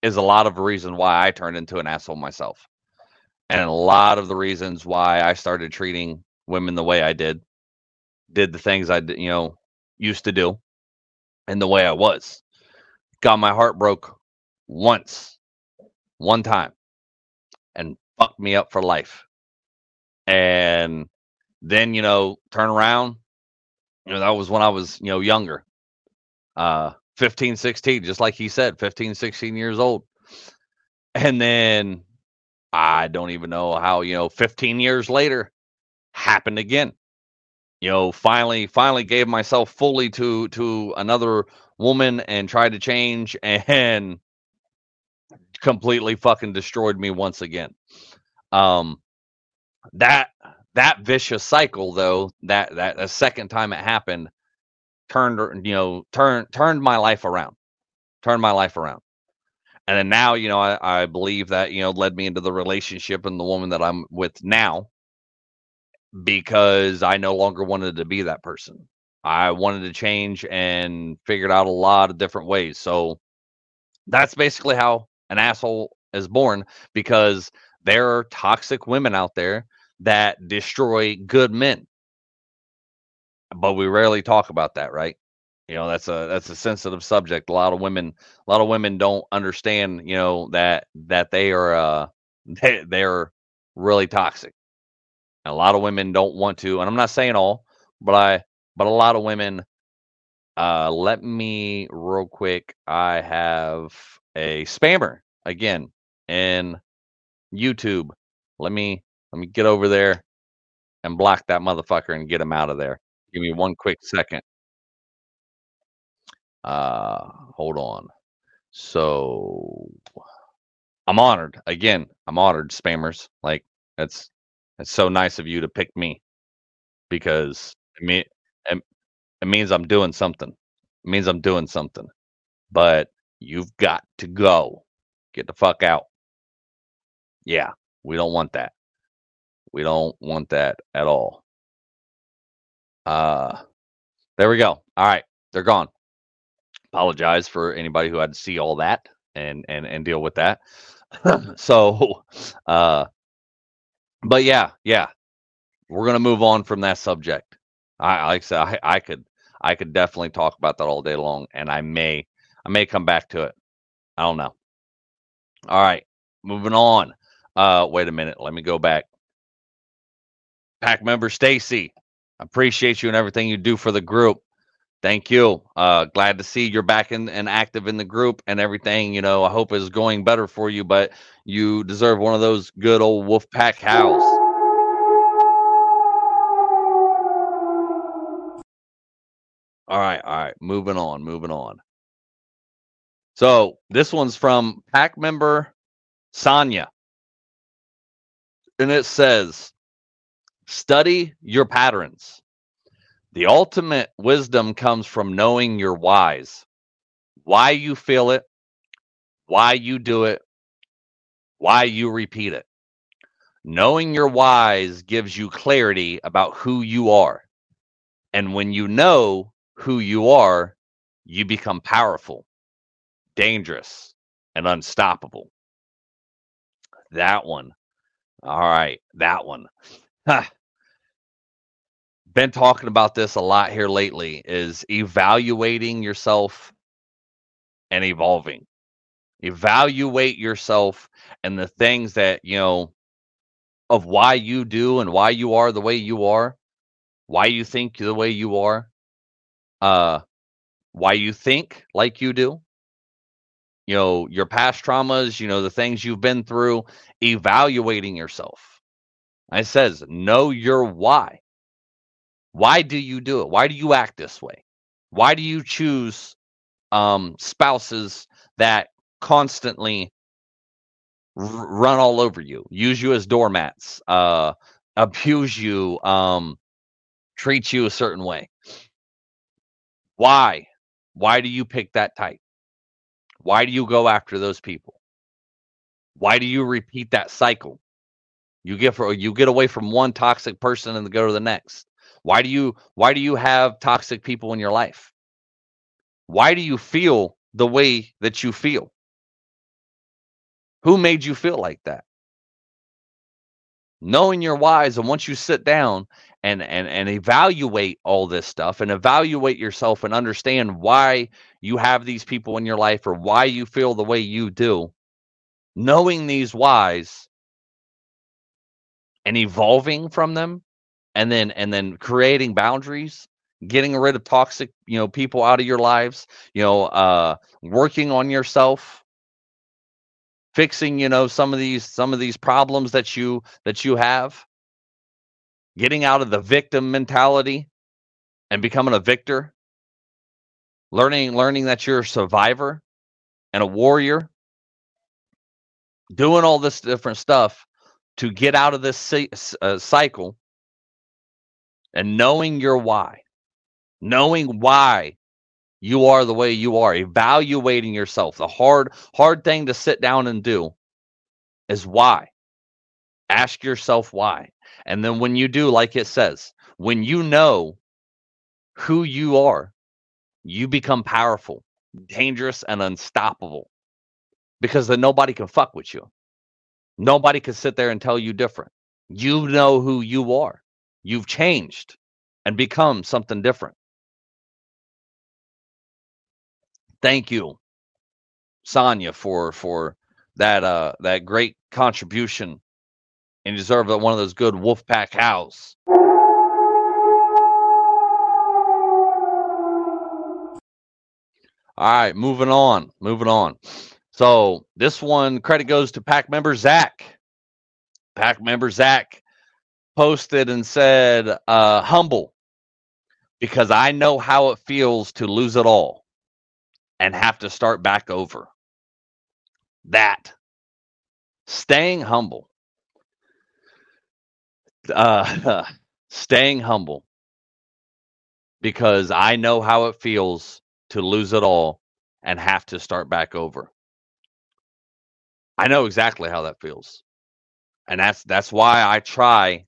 is a lot of reason why I turned into an asshole myself. And a lot of the reasons why I started treating women the way I did, did the things I, you know used to do and the way I was. Got my heart broke once, one time, and fucked me up for life. And then, you know, turn around. You know, that was when I was, you know, younger. Uh 15, 16, just like he said, 15, 16 years old. And then I don't even know how, you know, 15 years later happened again. You know finally finally gave myself fully to to another woman and tried to change and completely fucking destroyed me once again. Um that that vicious cycle though that that the second time it happened turned you know turned turned my life around. Turned my life around and then now you know I, I believe that you know led me into the relationship and the woman that i'm with now because I no longer wanted to be that person. I wanted to change and figured out a lot of different ways. So that's basically how an asshole is born because there are toxic women out there that destroy good men. But we rarely talk about that, right? You know, that's a that's a sensitive subject. A lot of women a lot of women don't understand, you know, that that they are uh they, they're really toxic. And a lot of women don't want to, and I'm not saying all, but I but a lot of women uh let me real quick. I have a spammer again in YouTube. Let me let me get over there and block that motherfucker and get him out of there. Give me one quick second. Uh, hold on. So I'm honored. Again, I'm honored, spammers. Like that's it's so nice of you to pick me because it mean it, it means I'm doing something. It means I'm doing something. But you've got to go. Get the fuck out. Yeah, we don't want that. We don't want that at all. Uh there we go. All right, they're gone. Apologize for anybody who had to see all that and and and deal with that. so uh but yeah, yeah. We're gonna move on from that subject. I like I said I, I could I could definitely talk about that all day long and I may I may come back to it. I don't know. All right, moving on. Uh wait a minute, let me go back. Pack member Stacy, I appreciate you and everything you do for the group. Thank you. Uh, glad to see you're back in, and active in the group and everything. You know, I hope is going better for you, but you deserve one of those good old Wolfpack howls. All right, all right. Moving on, moving on. So this one's from pack member Sonia. And it says, study your patterns. The ultimate wisdom comes from knowing your whys, why you feel it, why you do it, why you repeat it. Knowing your whys gives you clarity about who you are. And when you know who you are, you become powerful, dangerous, and unstoppable. That one. All right, that one. been talking about this a lot here lately is evaluating yourself and evolving. Evaluate yourself and the things that you know of why you do and why you are the way you are why you think the way you are uh why you think like you do. You know your past traumas you know the things you've been through evaluating yourself. It says know your why why do you do it? Why do you act this way? Why do you choose um, spouses that constantly r- run all over you, use you as doormats, uh, abuse you, um, treat you a certain way? Why? Why do you pick that type? Why do you go after those people? Why do you repeat that cycle? You get for you get away from one toxic person and go to the next. Why do you why do you have toxic people in your life? Why do you feel the way that you feel? Who made you feel like that? Knowing your whys and once you sit down and and and evaluate all this stuff and evaluate yourself and understand why you have these people in your life or why you feel the way you do, knowing these whys and evolving from them and then and then creating boundaries getting rid of toxic you know people out of your lives you know uh working on yourself. Fixing you know some of these some of these problems that you that you have. Getting out of the victim mentality and becoming a victor. Learning learning that you're a survivor and a warrior. Doing all this different stuff to get out of this uh, cycle and knowing your why, knowing why you are the way you are, evaluating yourself. The hard, hard thing to sit down and do is why. Ask yourself why. And then when you do, like it says, when you know who you are, you become powerful, dangerous, and unstoppable because then nobody can fuck with you. Nobody can sit there and tell you different. You know who you are. You've changed and become something different. Thank you, Sonia, for for that uh that great contribution and you deserve one of those good Wolfpack howls. All right, moving on, moving on. So this one credit goes to pack member Zach. Pack member Zach posted and said, uh, humble because I know how it feels to lose it all and have to start back over. That staying humble, uh, staying humble because I know how it feels to lose it all and have to start back over. I know exactly how that feels. And that's that's why I try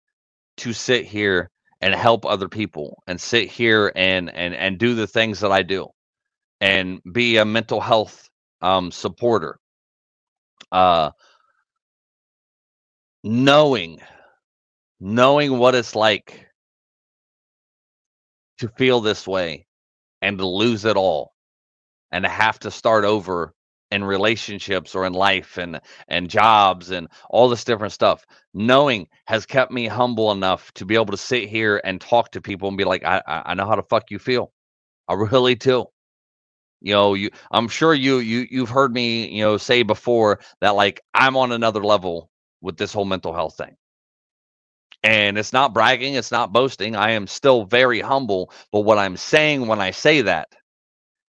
to sit here and help other people and sit here and and and do the things that I do and be a mental health um supporter. Uh knowing knowing what it's like to feel this way and to lose it all and to have to start over in relationships or in life and and jobs and all this different stuff. Knowing has kept me humble enough to be able to sit here and talk to people and be like i i know how the fuck you feel. I really do. You know you i'm sure you you you've heard me you know say before that like i'm on another level with this whole mental health thing. And it's not bragging it's not boasting i am still very humble but what i'm saying when i say that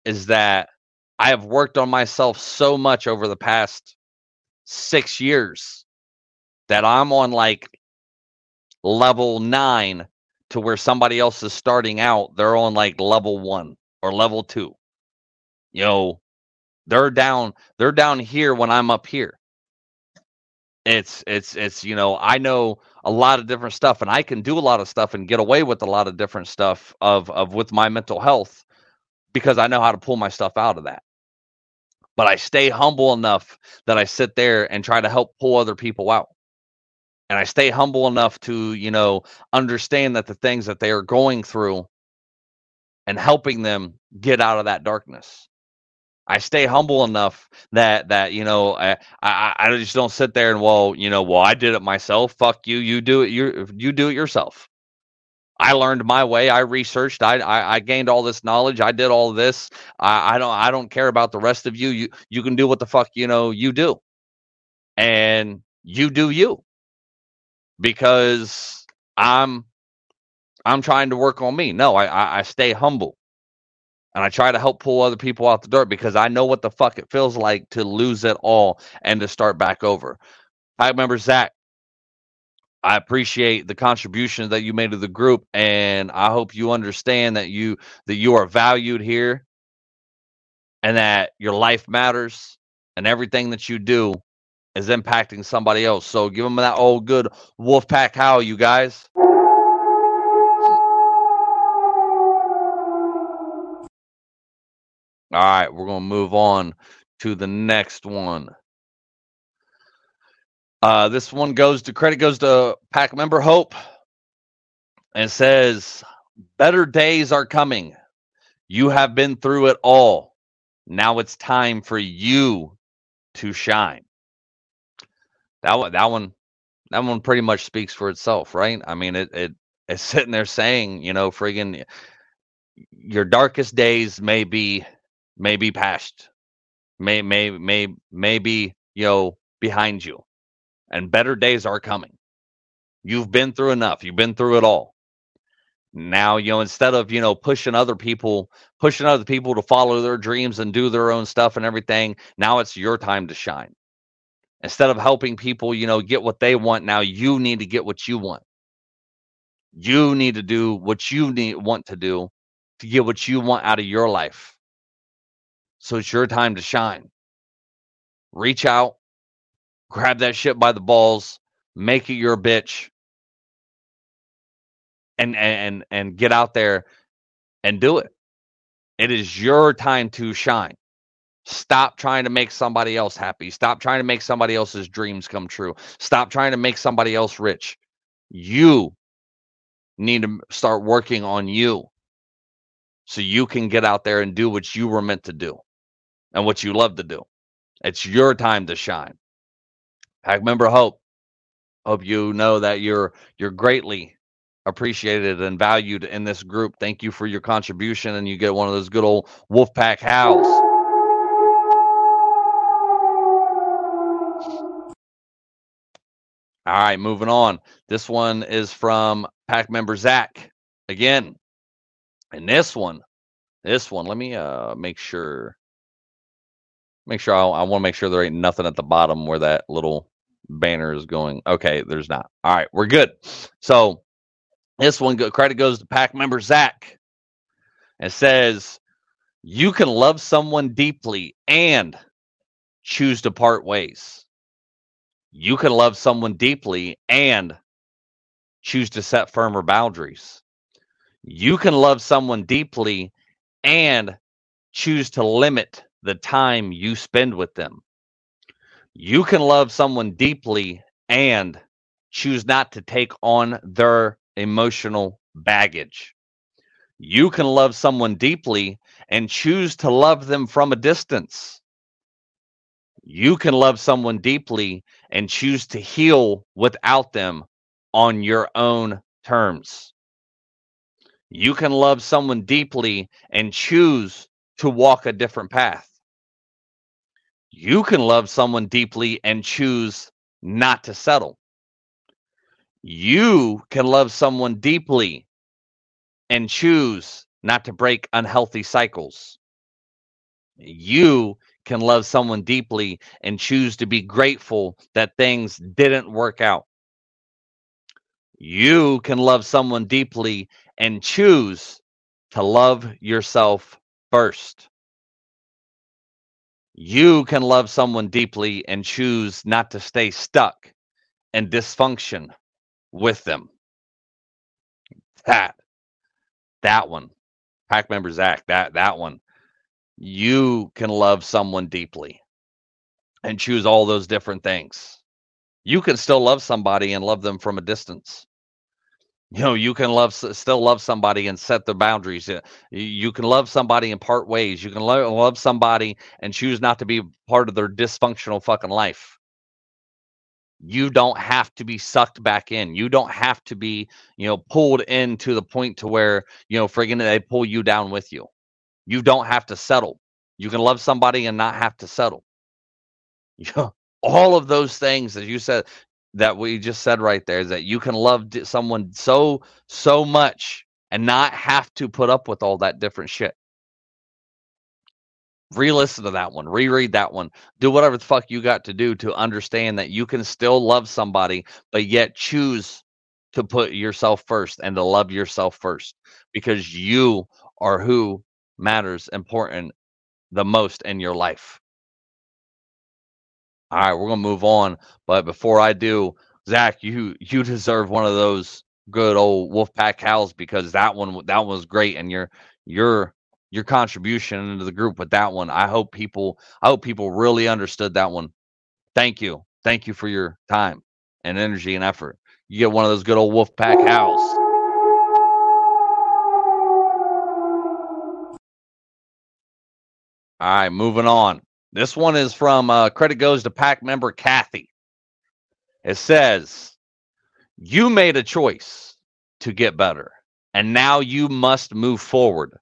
is that I have worked on myself so much over the past six years that I'm on like level nine to where somebody else is starting out. They're on like level one or level two. You know, they're down, they're down here when I'm up here. It's, it's, it's, you know, I know a lot of different stuff and I can do a lot of stuff and get away with a lot of different stuff of, of with my mental health because I know how to pull my stuff out of that. But I stay humble enough that I sit there and try to help pull other people out. And I stay humble enough to, you know, understand that the things that they are going through and helping them get out of that darkness. I stay humble enough that that you know I, I I just don't sit there and well you know well I did it myself. Fuck you. You do it. You you do it yourself. I learned my way. I researched. I, I, I gained all this knowledge. I did all this. I, I don't I don't care about the rest of you. You you can do what the fuck you know you do, and you do you, because I'm I'm trying to work on me. No, I I, I stay humble, and I try to help pull other people out the dirt because I know what the fuck it feels like to lose it all and to start back over. I remember Zach I appreciate the contribution that you made to the group, and I hope you understand that you that you are valued here, and that your life matters, and everything that you do is impacting somebody else. So give them that old good Wolfpack howl, you guys. All right, we're gonna move on to the next one. Uh, this one goes to credit goes to pack member Hope and says, Better days are coming. You have been through it all. Now it's time for you to shine. That one, that one, that one pretty much speaks for itself, right? I mean, it, it it's sitting there saying, you know, friggin' your darkest days may be may be past, may may may may be you know behind you and better days are coming. You've been through enough. You've been through it all. Now, you know, instead of, you know, pushing other people, pushing other people to follow their dreams and do their own stuff and everything, now it's your time to shine. Instead of helping people, you know, get what they want, now you need to get what you want. You need to do what you need want to do to get what you want out of your life. So it's your time to shine. Reach out, grab that shit by the balls, make it your bitch, and and and get out there and do it. It is your time to shine. Stop trying to make somebody else happy. Stop trying to make somebody else's dreams come true. Stop trying to make somebody else rich. You need to start working on you so you can get out there and do what you were meant to do and what you love to do. It's your time to shine. Pack member Hope. Hope you know that you're you're greatly appreciated and valued in this group. Thank you for your contribution, and you get one of those good old Wolfpack howls. All right, moving on. This one is from pack member Zach again. And this one, this one, let me uh make sure. Make sure I, I want to make sure there ain't nothing at the bottom where that little banner is going. Okay, there's not. All right, we're good. So this one go, credit goes to pack member Zach. It says you can love someone deeply and choose to part ways. You can love someone deeply and choose to set firmer boundaries. You can love someone deeply and choose to limit the time you spend with them. You can love someone deeply and choose not to take on their emotional baggage. You can love someone deeply and choose to love them from a distance. You can love someone deeply and choose to heal without them on your own terms. You can love someone deeply and choose to walk a different path. You can love someone deeply and choose not to settle. You can love someone deeply and choose not to break unhealthy cycles. You can love someone deeply and choose to be grateful that things didn't work out. You can love someone deeply and choose to love yourself first. You can love someone deeply and choose not to stay stuck in dysfunction with them. That, that one, pack member Zach, that that one. You can love someone deeply and choose all those different things. You can still love somebody and love them from a distance you know you can love still love somebody and set the boundaries uh, you can love somebody in part ways. You can lo- love somebody and choose not to be part of their dysfunctional fucking life. You don't have to be sucked back in. You don't have to be you know pulled in to the point to where you know friggin they pull you down with you. You don't have to settle. You can love somebody and not have to settle. All of those things as you said that we just said right there is that you can love someone so so much and not have to put up with all that different shit. Re-listen to that one reread that one. Do whatever the fuck you got to do to understand that you can still love somebody but yet choose to put yourself first and to love yourself first because you are who matters important the most in your life all right, we're gonna move on. But before I do, Zach, you you deserve one of those good old Wolfpack cows because that one that one was great, and your your your contribution into the group with that one. I hope people I hope people really understood that one. Thank you, thank you for your time and energy and effort. You get one of those good old Wolfpack howls. All right, moving on. This one is from uh, credit goes to pack member Kathy. It says, You made a choice to get better, and now you must move forward.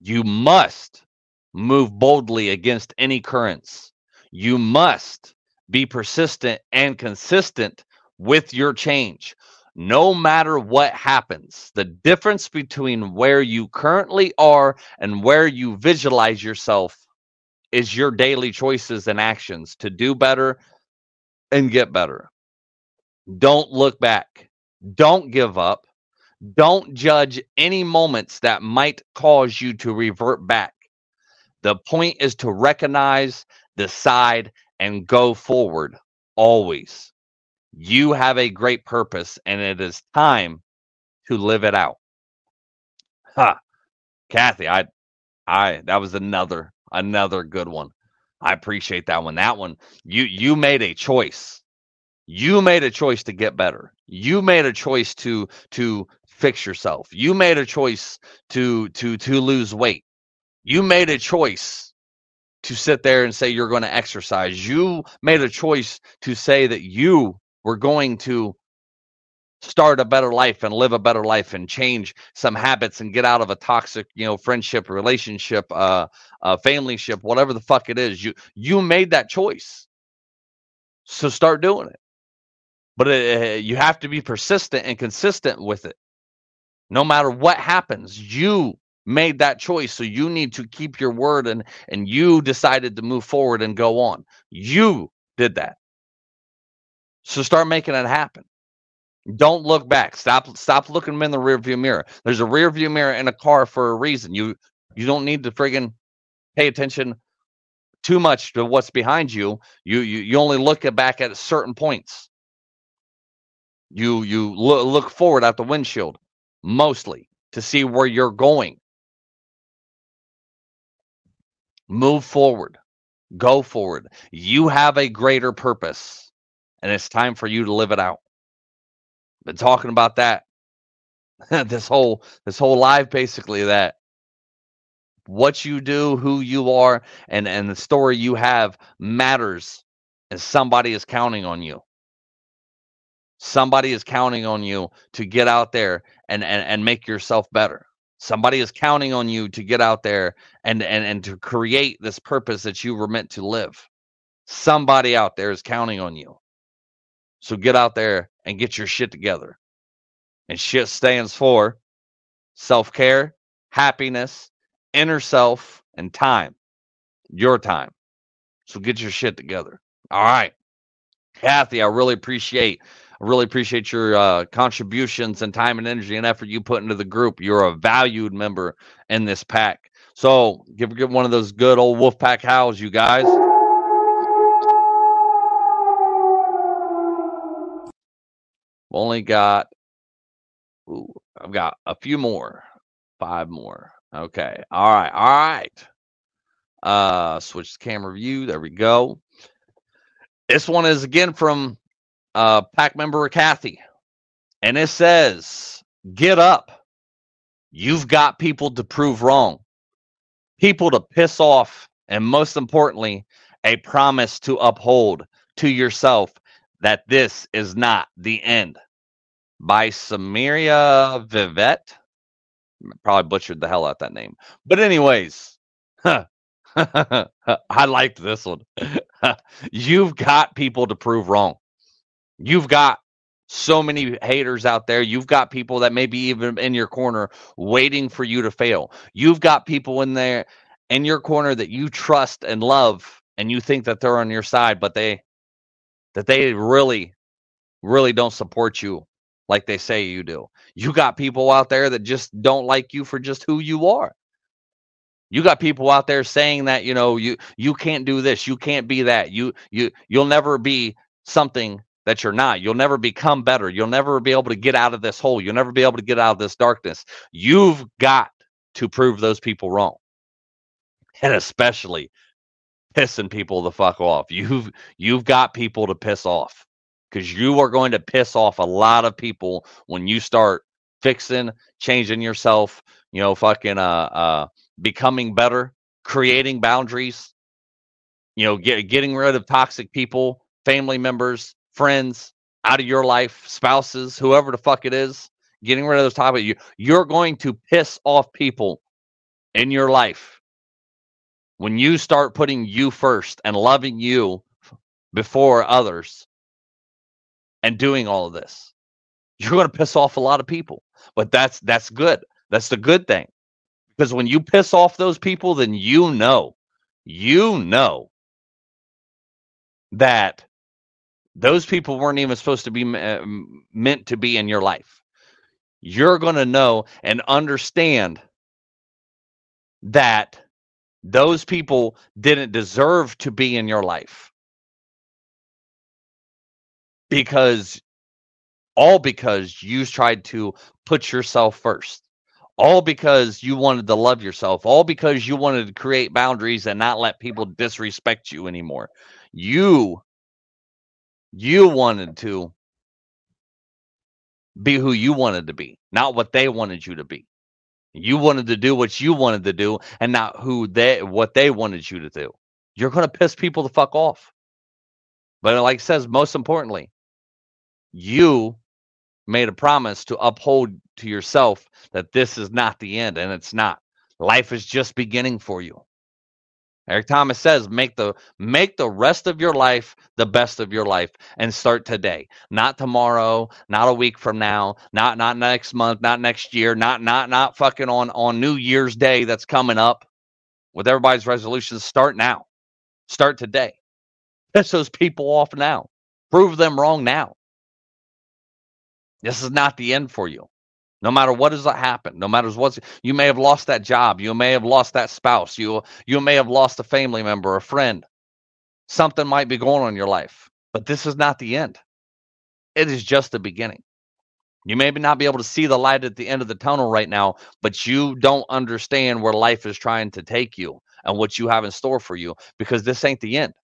You must move boldly against any currents. You must be persistent and consistent with your change. No matter what happens, the difference between where you currently are and where you visualize yourself is your daily choices and actions to do better and get better. Don't look back. Don't give up. Don't judge any moments that might cause you to revert back. The point is to recognize, decide, and go forward always. You have a great purpose, and it is time to live it out. Ha. Kathy, I, I, that was another another good one. I appreciate that one. That one, you you made a choice. You made a choice to get better. You made a choice to to fix yourself. You made a choice to to to lose weight. You made a choice to sit there and say you're going to exercise. You made a choice to say that you were going to start a better life and live a better life and change some habits and get out of a toxic you know friendship relationship uh, uh family ship whatever the fuck it is you you made that choice so start doing it but uh, you have to be persistent and consistent with it. No matter what happens, you made that choice, so you need to keep your word and and you decided to move forward and go on. You did that. So start making it happen. Don't look back. Stop stop looking in the rearview mirror. There's a rearview mirror in a car for a reason. You you don't need to friggin' pay attention too much to what's behind you. You you, you only look at back at certain points. You you lo- look forward out the windshield mostly to see where you're going. Move forward. Go forward. You have a greater purpose and it's time for you to live it out. Been talking about that this whole this whole live basically that what you do, who you are, and and the story you have matters, and somebody is counting on you. Somebody is counting on you to get out there and and, and make yourself better. Somebody is counting on you to get out there and, and and to create this purpose that you were meant to live. Somebody out there is counting on you. So get out there and get your shit together. And shit stands for self care, happiness, inner self, and time. Your time. So get your shit together. All right. Kathy, I really appreciate I really appreciate your uh, contributions and time and energy and effort you put into the group. You're a valued member in this pack. So give give one of those good old Wolfpack howls, you guys. Only got, ooh, I've got a few more, five more. Okay, all right, all right. Uh, switch the camera view. There we go. This one is again from uh, pack member Kathy, and it says, "Get up. You've got people to prove wrong, people to piss off, and most importantly, a promise to uphold to yourself that this is not the end." By Samaria Vivette. Probably butchered the hell out that name, but anyways. I liked this one. You've got people to prove wrong. You've got so many haters out there. You've got people that may be even in your corner waiting for you to fail. You've got people in there in your corner that you trust and love and you think that they're on your side, but they that they really really don't support you like they say you do. You got people out there that just don't like you for just who you are. You got people out there saying that, you know, you you can't do this, you can't be that. You you you'll never be something that you're not. You'll never become better. You'll never be able to get out of this hole. You'll never be able to get out of this darkness. You've got to prove those people wrong. And especially pissing people the fuck off. You've you've got people to piss off because you are going to piss off a lot of people when you start fixing, changing yourself, you know, fucking uh uh becoming better, creating boundaries, you know, get, getting rid of toxic people, family members, friends out of your life, spouses, whoever the fuck it is, getting rid of those topics. You, you're going to piss off people in your life when you start putting you first and loving you before others and doing all of this. You're going to piss off a lot of people, but that's that's good. That's the good thing. Because when you piss off those people, then you know, you know that those people weren't even supposed to be uh, meant to be in your life. You're going to know and understand that those people didn't deserve to be in your life because all because you tried to put yourself first all because you wanted to love yourself, all because you wanted to create boundaries and not let people disrespect you anymore. You you wanted to be who you wanted to be, not what they wanted you to be. You wanted to do what you wanted to do and not who they what they wanted you to do. You're going to piss people the fuck off. But like it says most importantly, you made a promise to uphold to yourself that this is not the end and it's not. Life is just beginning for you. Eric Thomas says, make the make the rest of your life the best of your life and start today. Not tomorrow, not a week from now, not not next month, not next year, not not not fucking on on New Year's Day that's coming up with everybody's resolutions. Start now. Start today. Piss those people off now. Prove them wrong now. This is not the end for you. No matter what has happened, no matter what you may have lost that job, you may have lost that spouse, you you may have lost a family member, a friend. Something might be going on in your life, but this is not the end. It is just the beginning. You may not be able to see the light at the end of the tunnel right now, but you don't understand where life is trying to take you and what you have in store for you because this ain't the end.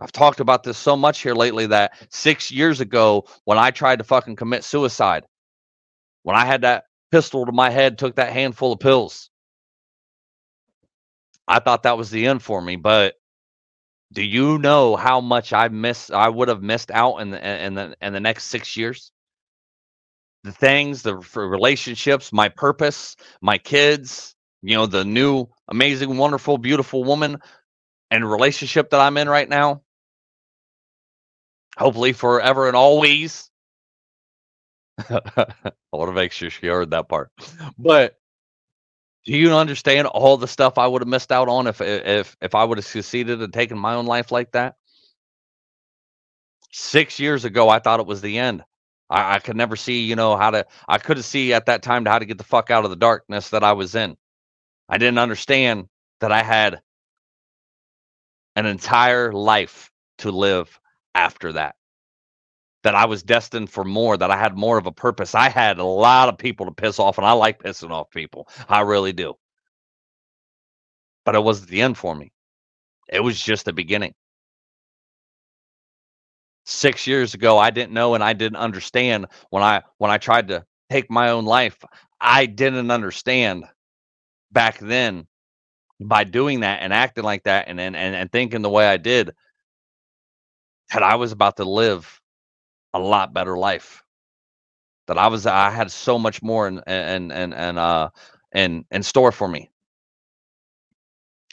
I've talked about this so much here lately that six years ago, when I tried to fucking commit suicide, when I had that pistol to my head, took that handful of pills. I thought that was the end for me, but do you know how much I miss I would have missed out in the in the in the next 6 years? The things, the relationships, my purpose, my kids, you know, the new amazing wonderful beautiful woman and relationship that I'm in right now. Hopefully forever and always. I want to make sure she heard that part. But do you understand all the stuff I would have missed out on if if if I would have succeeded and taken my own life like that? Six years ago, I thought it was the end. I, I could never see, you know, how to. I couldn't see at that time how to get the fuck out of the darkness that I was in. I didn't understand that I had an entire life to live after that that I was destined for more, that I had more of a purpose. I had a lot of people to piss off, and I like pissing off people. I really do. But it wasn't the end for me, it was just the beginning. Six years ago, I didn't know and I didn't understand when I when I tried to take my own life. I didn't understand back then by doing that and acting like that and and, and thinking the way I did that I was about to live a lot better life. That I was I had so much more and and and and uh and in store for me.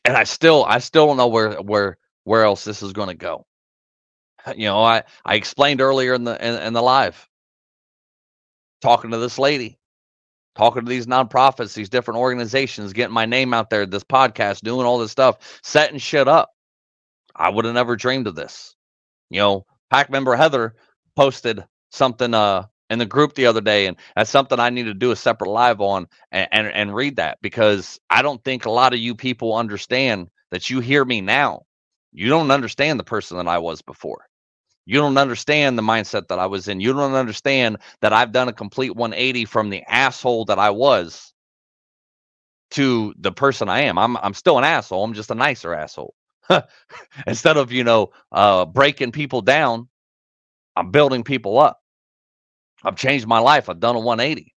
And I still I still don't know where where where else this is going to go. You know, I I explained earlier in the in, in the live talking to this lady, talking to these nonprofits, these different organizations, getting my name out there, this podcast, doing all this stuff, setting shit up. I would have never dreamed of this. You know, pack member Heather posted something uh in the group the other day, and that's something I need to do a separate live on and, and, and read that because I don't think a lot of you people understand that you hear me now. You don't understand the person that I was before. You don't understand the mindset that I was in. You don't understand that I've done a complete 180 from the asshole that I was to the person I am. I'm I'm still an asshole. I'm just a nicer asshole. Instead of, you know, uh breaking people down, I'm building people up. I've changed my life. I've done a 180.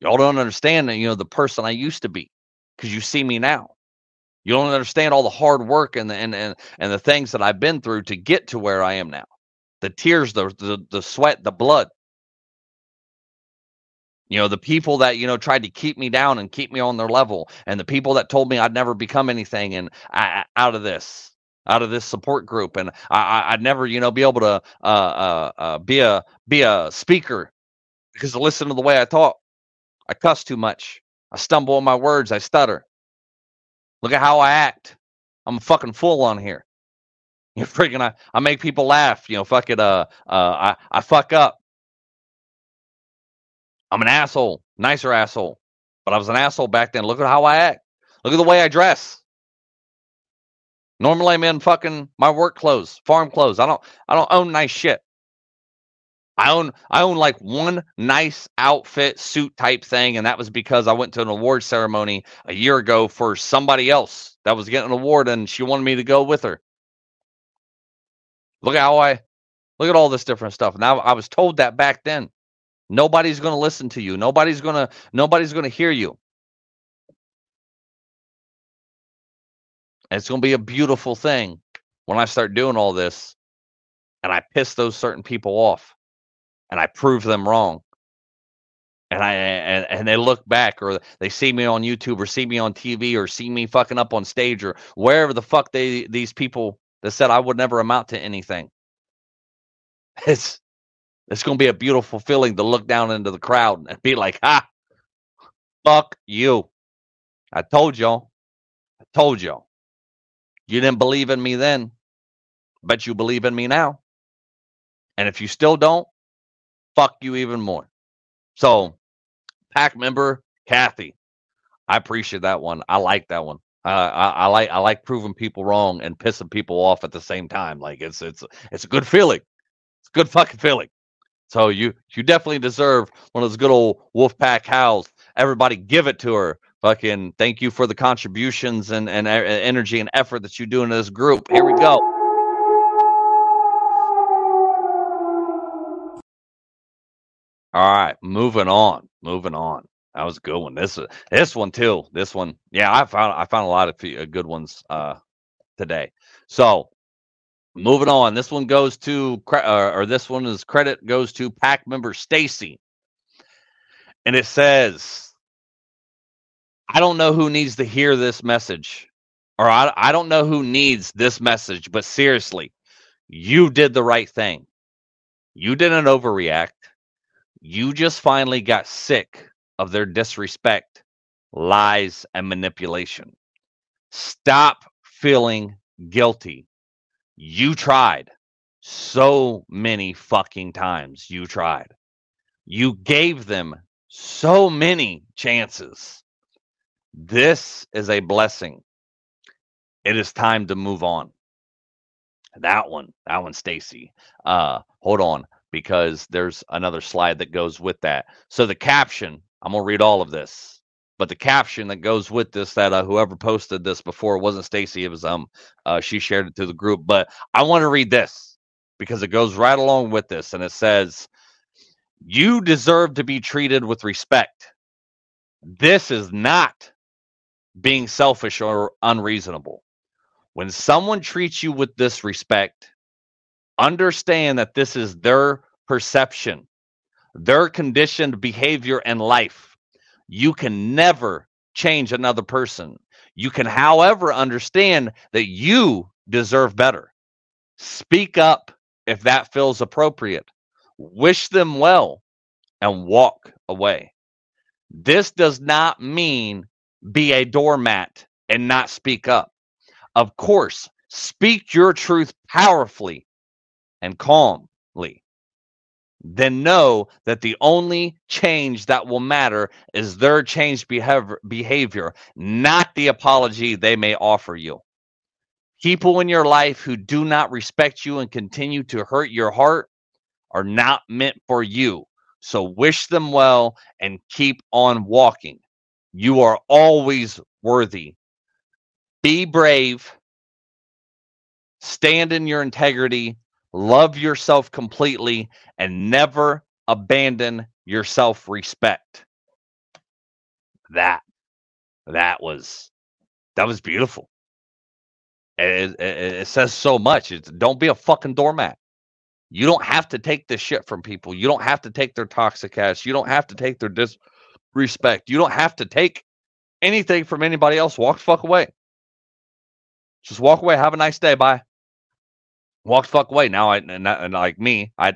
Y'all don't understand you know, the person I used to be because you see me now. You don't understand all the hard work and the and, and and the things that I've been through to get to where I am now. The tears, the the, the sweat, the blood. You know, the people that, you know, tried to keep me down and keep me on their level, and the people that told me I'd never become anything and I, out of this out of this support group, and I, would never, you know, be able to uh, uh, uh, be a be a speaker because to listen to the way I talk, I cuss too much. I stumble on my words. I stutter. Look at how I act. I'm a fucking fool on here. You know, freaking, I, I make people laugh. You know, fuck it. Uh, uh, I, I fuck up. I'm an asshole, nicer asshole, but I was an asshole back then. Look at how I act. Look at the way I dress. Normally I'm in fucking my work clothes, farm clothes. I don't I don't own nice shit. I own I own like one nice outfit suit type thing, and that was because I went to an award ceremony a year ago for somebody else that was getting an award, and she wanted me to go with her. Look at how I look at all this different stuff. Now I was told that back then. Nobody's gonna listen to you. Nobody's gonna nobody's gonna hear you. And it's going to be a beautiful thing when I start doing all this and I piss those certain people off and I prove them wrong. and I and, and they look back or they see me on YouTube or see me on TV or see me fucking up on stage or wherever the fuck they these people that said I would never amount to anything. It's it's gonna be a beautiful feeling to look down into the crowd and be like, ha, fuck you. I told y'all. I told y'all. You didn't believe in me then. but you believe in me now. And if you still don't, fuck you even more. So, pack member Kathy, I appreciate that one. I like that one. Uh, I, I like I like proving people wrong and pissing people off at the same time. Like it's it's it's a good feeling. It's a good fucking feeling. So you you definitely deserve one of those good old Wolfpack howls. Everybody give it to her. Fucking thank you for the contributions and, and energy and effort that you do in this group. Here we go. All right, moving on, moving on. That was a good one. This this one too. This one, yeah, I found I found a lot of uh, good ones uh, today. So moving on. This one goes to uh, or this one is credit goes to pack member Stacy, and it says, "I don't know who needs to hear this message, or I I don't know who needs this message, but seriously, you did the right thing. You didn't overreact." You just finally got sick of their disrespect, lies, and manipulation. Stop feeling guilty. You tried so many fucking times. You tried. You gave them so many chances. This is a blessing. It is time to move on. That one, that one, Stacy. Uh, hold on because there's another slide that goes with that. So the caption, I'm gonna read all of this, but the caption that goes with this that uh, whoever posted this before it wasn't Stacy, it was um uh, she shared it to the group. But I want to read this because it goes right along with this, and it says, "You deserve to be treated with respect. This is not being selfish or unreasonable." When someone treats you with disrespect, understand that this is their perception, their conditioned behavior and life. You can never change another person. You can, however, understand that you deserve better. Speak up if that feels appropriate. Wish them well and walk away. This does not mean be a doormat and not speak up. Of course, speak your truth powerfully and calmly then know that the only change that will matter is their changed behavior, not the apology they may offer you. People in your life who do not respect you and continue to hurt your heart are not meant for you. So wish them well and keep on walking. You are always worthy. Be brave. Stand in your integrity love yourself completely, and never abandon your self respect. That, that was, that was beautiful. It, it, it says so much. It's, don't be a fucking doormat. You don't have to take this shit from people. You don't have to take their toxic ass. You don't have to take their disrespect. You don't have to take anything from anybody else. Walk the fuck away. Just walk away. Have a nice day. Bye walk the fuck away. Now I and, and like me, I,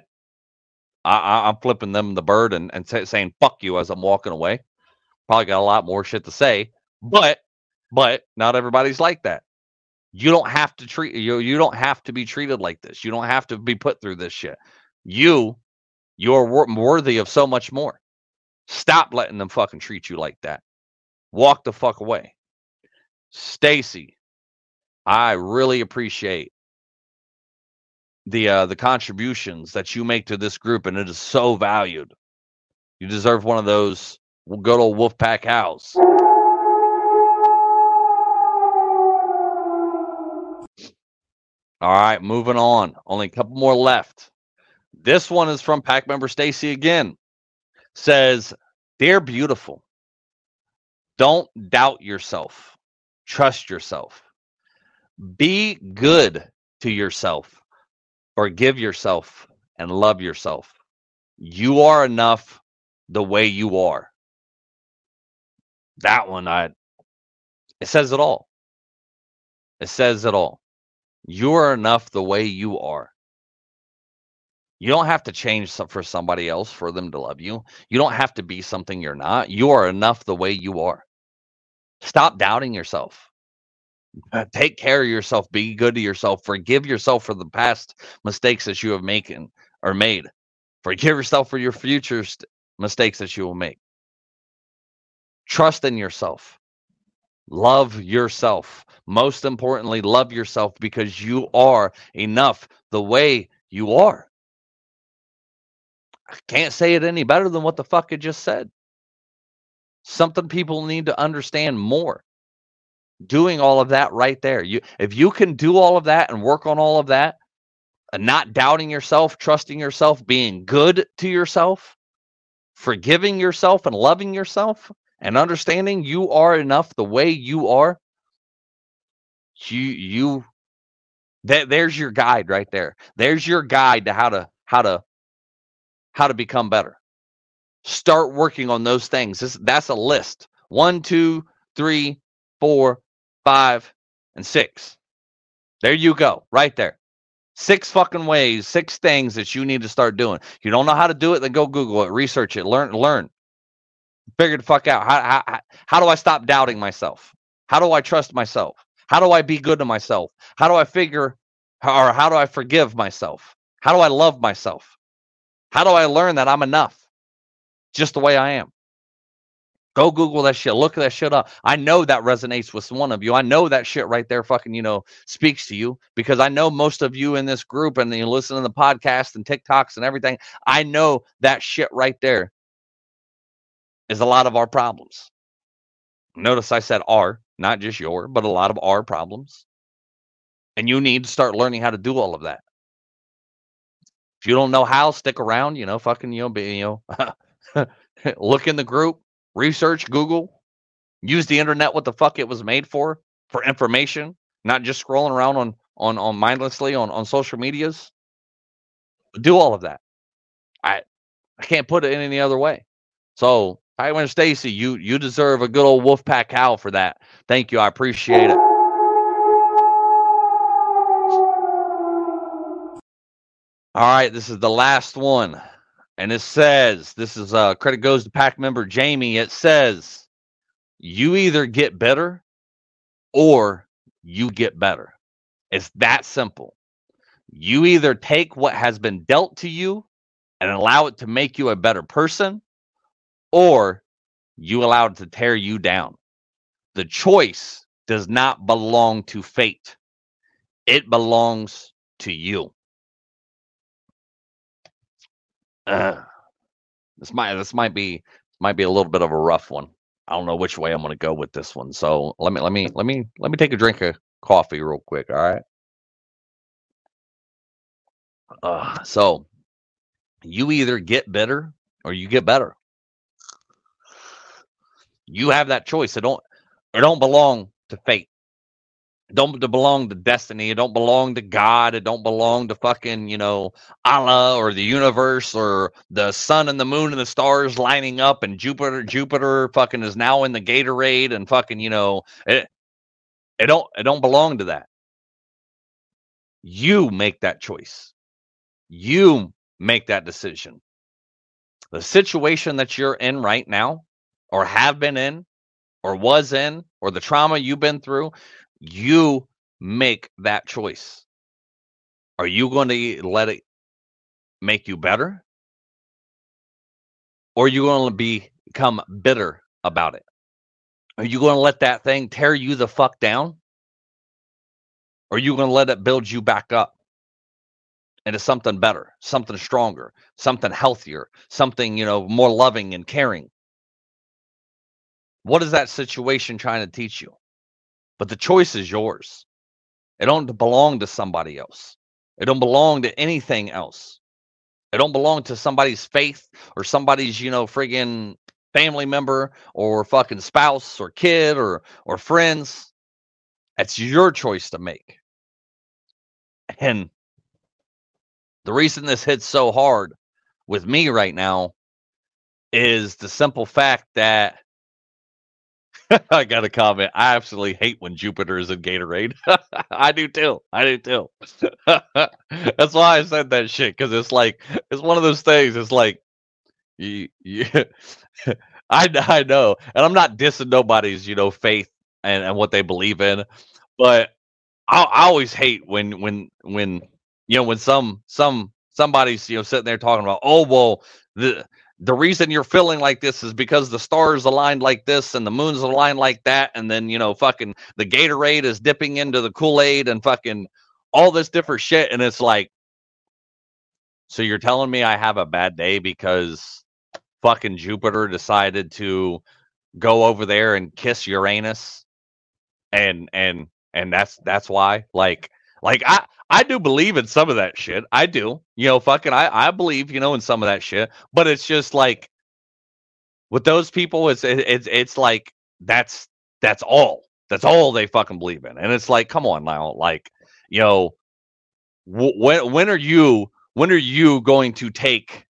I I'm flipping them the bird and and say, saying fuck you as I'm walking away. Probably got a lot more shit to say, but but not everybody's like that. You don't have to treat you. You don't have to be treated like this. You don't have to be put through this shit. You you're worthy of so much more. Stop letting them fucking treat you like that. Walk the fuck away. Stacy, I really appreciate the uh, the contributions that you make to this group, and it is so valued. You deserve one of those good old Wolfpack house. All right, moving on. Only a couple more left. This one is from pack member Stacy again. Says, They're beautiful, don't doubt yourself. Trust yourself. Be good to yourself Forgive yourself and love yourself. You are enough. the way you are. That one, I it says it all. It says it all. You are enough the way you are. You don't have to change for somebody else for them to love you. You don't have to be something you're not. You are enough the way you are. Stop doubting yourself. Uh, take care of yourself. Be good to yourself. Forgive yourself for the past mistakes that you have making or made. Forgive yourself for your future st- mistakes that you will make. Trust in yourself. Love yourself. Most importantly, love yourself because you are enough the way you are. I can't say it any better than what the fuck I just said. Something people need to understand more. Doing all of that right there. You if you can do all of that and work on all of that, and not doubting yourself, trusting yourself, being good to yourself, forgiving yourself and loving yourself, and understanding you are enough the way you are, you you that there's your guide right there. There's your guide to how to how to how to become better. Start working on those things. This, that's a list. One, two, three, four, five, and six. There you go, right there. Six fucking ways, six things that you need to start doing. If you don't know how to do it, then go Google it, research it, learn, learn. Figure the fuck out. How, how, how do I stop doubting myself? How do I trust myself? How do I be good to myself? How do I figure or how do I forgive myself? How do I love myself? How do I learn that I'm enough just the way I am? Go Google that shit. Look that shit up. I know that resonates with one of you. I know that shit right there fucking, you know, speaks to you because I know most of you in this group and you listen to the podcast and TikToks and everything. I know that shit right there is a lot of our problems. Notice I said our, not just your, but a lot of our problems. And you need to start learning how to do all of that. If you don't know how, stick around, you know, fucking, you know, be, you know, look in the group, research, Google, use the internet what the fuck it was made for, for information, not just scrolling around on on on mindlessly on on social medias. Do all of that. I I can't put it in any other way. So, Tyler Stacy, you you deserve a good old Wolfpack howl for that. Thank you. I appreciate it. All right, this is the last one. And it says, this is uh credit goes to pack member Jamie. It says, you either get better or you get better. It's that simple. You either take what has been dealt to you and allow it to make you a better person, or you allow it to tear you down. The choice does not belong to fate, it belongs to you. Uh, this might this might be might be a little bit of a rough one. I don't know which way I'm going to go with this one. So let me let me let me let me take a drink of coffee real quick. All right. Uh, so you either get better or you get better. You have that choice. It don't it don't belong to fate don't belong to destiny. It don't belong to God. It don't belong to fucking, you know, Allah or the universe or the sun and the moon and the stars lining up and Jupiter, Jupiter fucking is now in the Gatorade and fucking, you know, it, it don't, it don't belong to that. You make that choice. You make that decision. The situation that you're in right now or have been in or was in or the trauma you've been through, you make that choice. Are you going to let it make you better? Or are you going to be, become bitter about it? Are you going to let that thing tear you the fuck down? Or are you going to let it build you back up into something better, something stronger, something healthier, something, you know, more loving and caring? What is that situation trying to teach you? But the choice is yours. It don't belong to somebody else. It don't belong to anything else. It don't belong to somebody's faith or somebody's, you know, friggin' family member or fucking spouse or kid or or friends. It's your choice to make. And the reason this hits so hard with me right now is the simple fact that I got a comment. I absolutely hate when Jupiter is in Gatorade. I do too. I do too. That's why I said that shit because it's like it's one of those things. It's like you, you I I know, and I'm not dissing nobody's you know faith and, and what they believe in, but I, I always hate when when when you know when some some somebody's you know sitting there talking about oh well the the reason you're feeling like this is because the stars aligned like this and the moon's aligned like that and then you know fucking the gatorade is dipping into the kool-aid and fucking all this different shit and it's like so you're telling me i have a bad day because fucking jupiter decided to go over there and kiss uranus? And and and that's that's why? Like like i I do believe in some of that shit. I do. You know, fucking I I believe, you know, in some of that shit. But it's just like with those people it's it's it's like that's that's all. That's all they fucking believe in. And it's like, come on now, like, you know, when when are you when are you going to take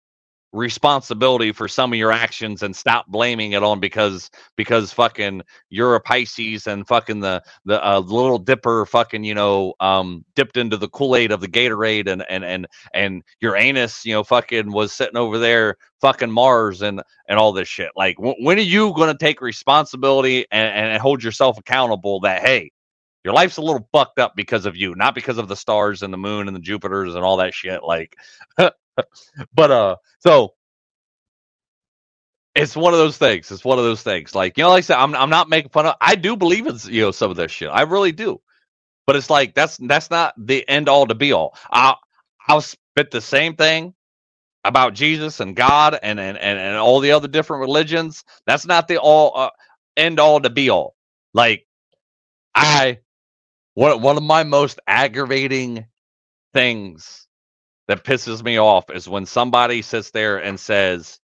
responsibility for some of your actions and stop blaming it on because because fucking you're a Pisces and fucking the the uh, little dipper fucking you know um dipped into the Kool-Aid of the Gatorade and and and and your anus you know fucking was sitting over there fucking Mars and and all this shit. Like w- when are you going to take responsibility and, and hold yourself accountable that hey your life's a little fucked up because of you not because of the stars and the moon and the Jupiters and all that shit like but uh so it's one of those things. It's one of those things. Like, you know, like I said, I'm I'm not making fun of I do believe in you know some of this shit. I really do. But it's like that's that's not the end all to be all. I I'll spit the same thing about Jesus and God and and and, and all the other different religions. That's not the all uh, end all to be all. Like I one one of my most aggravating things that pisses me off is when somebody sits there and says,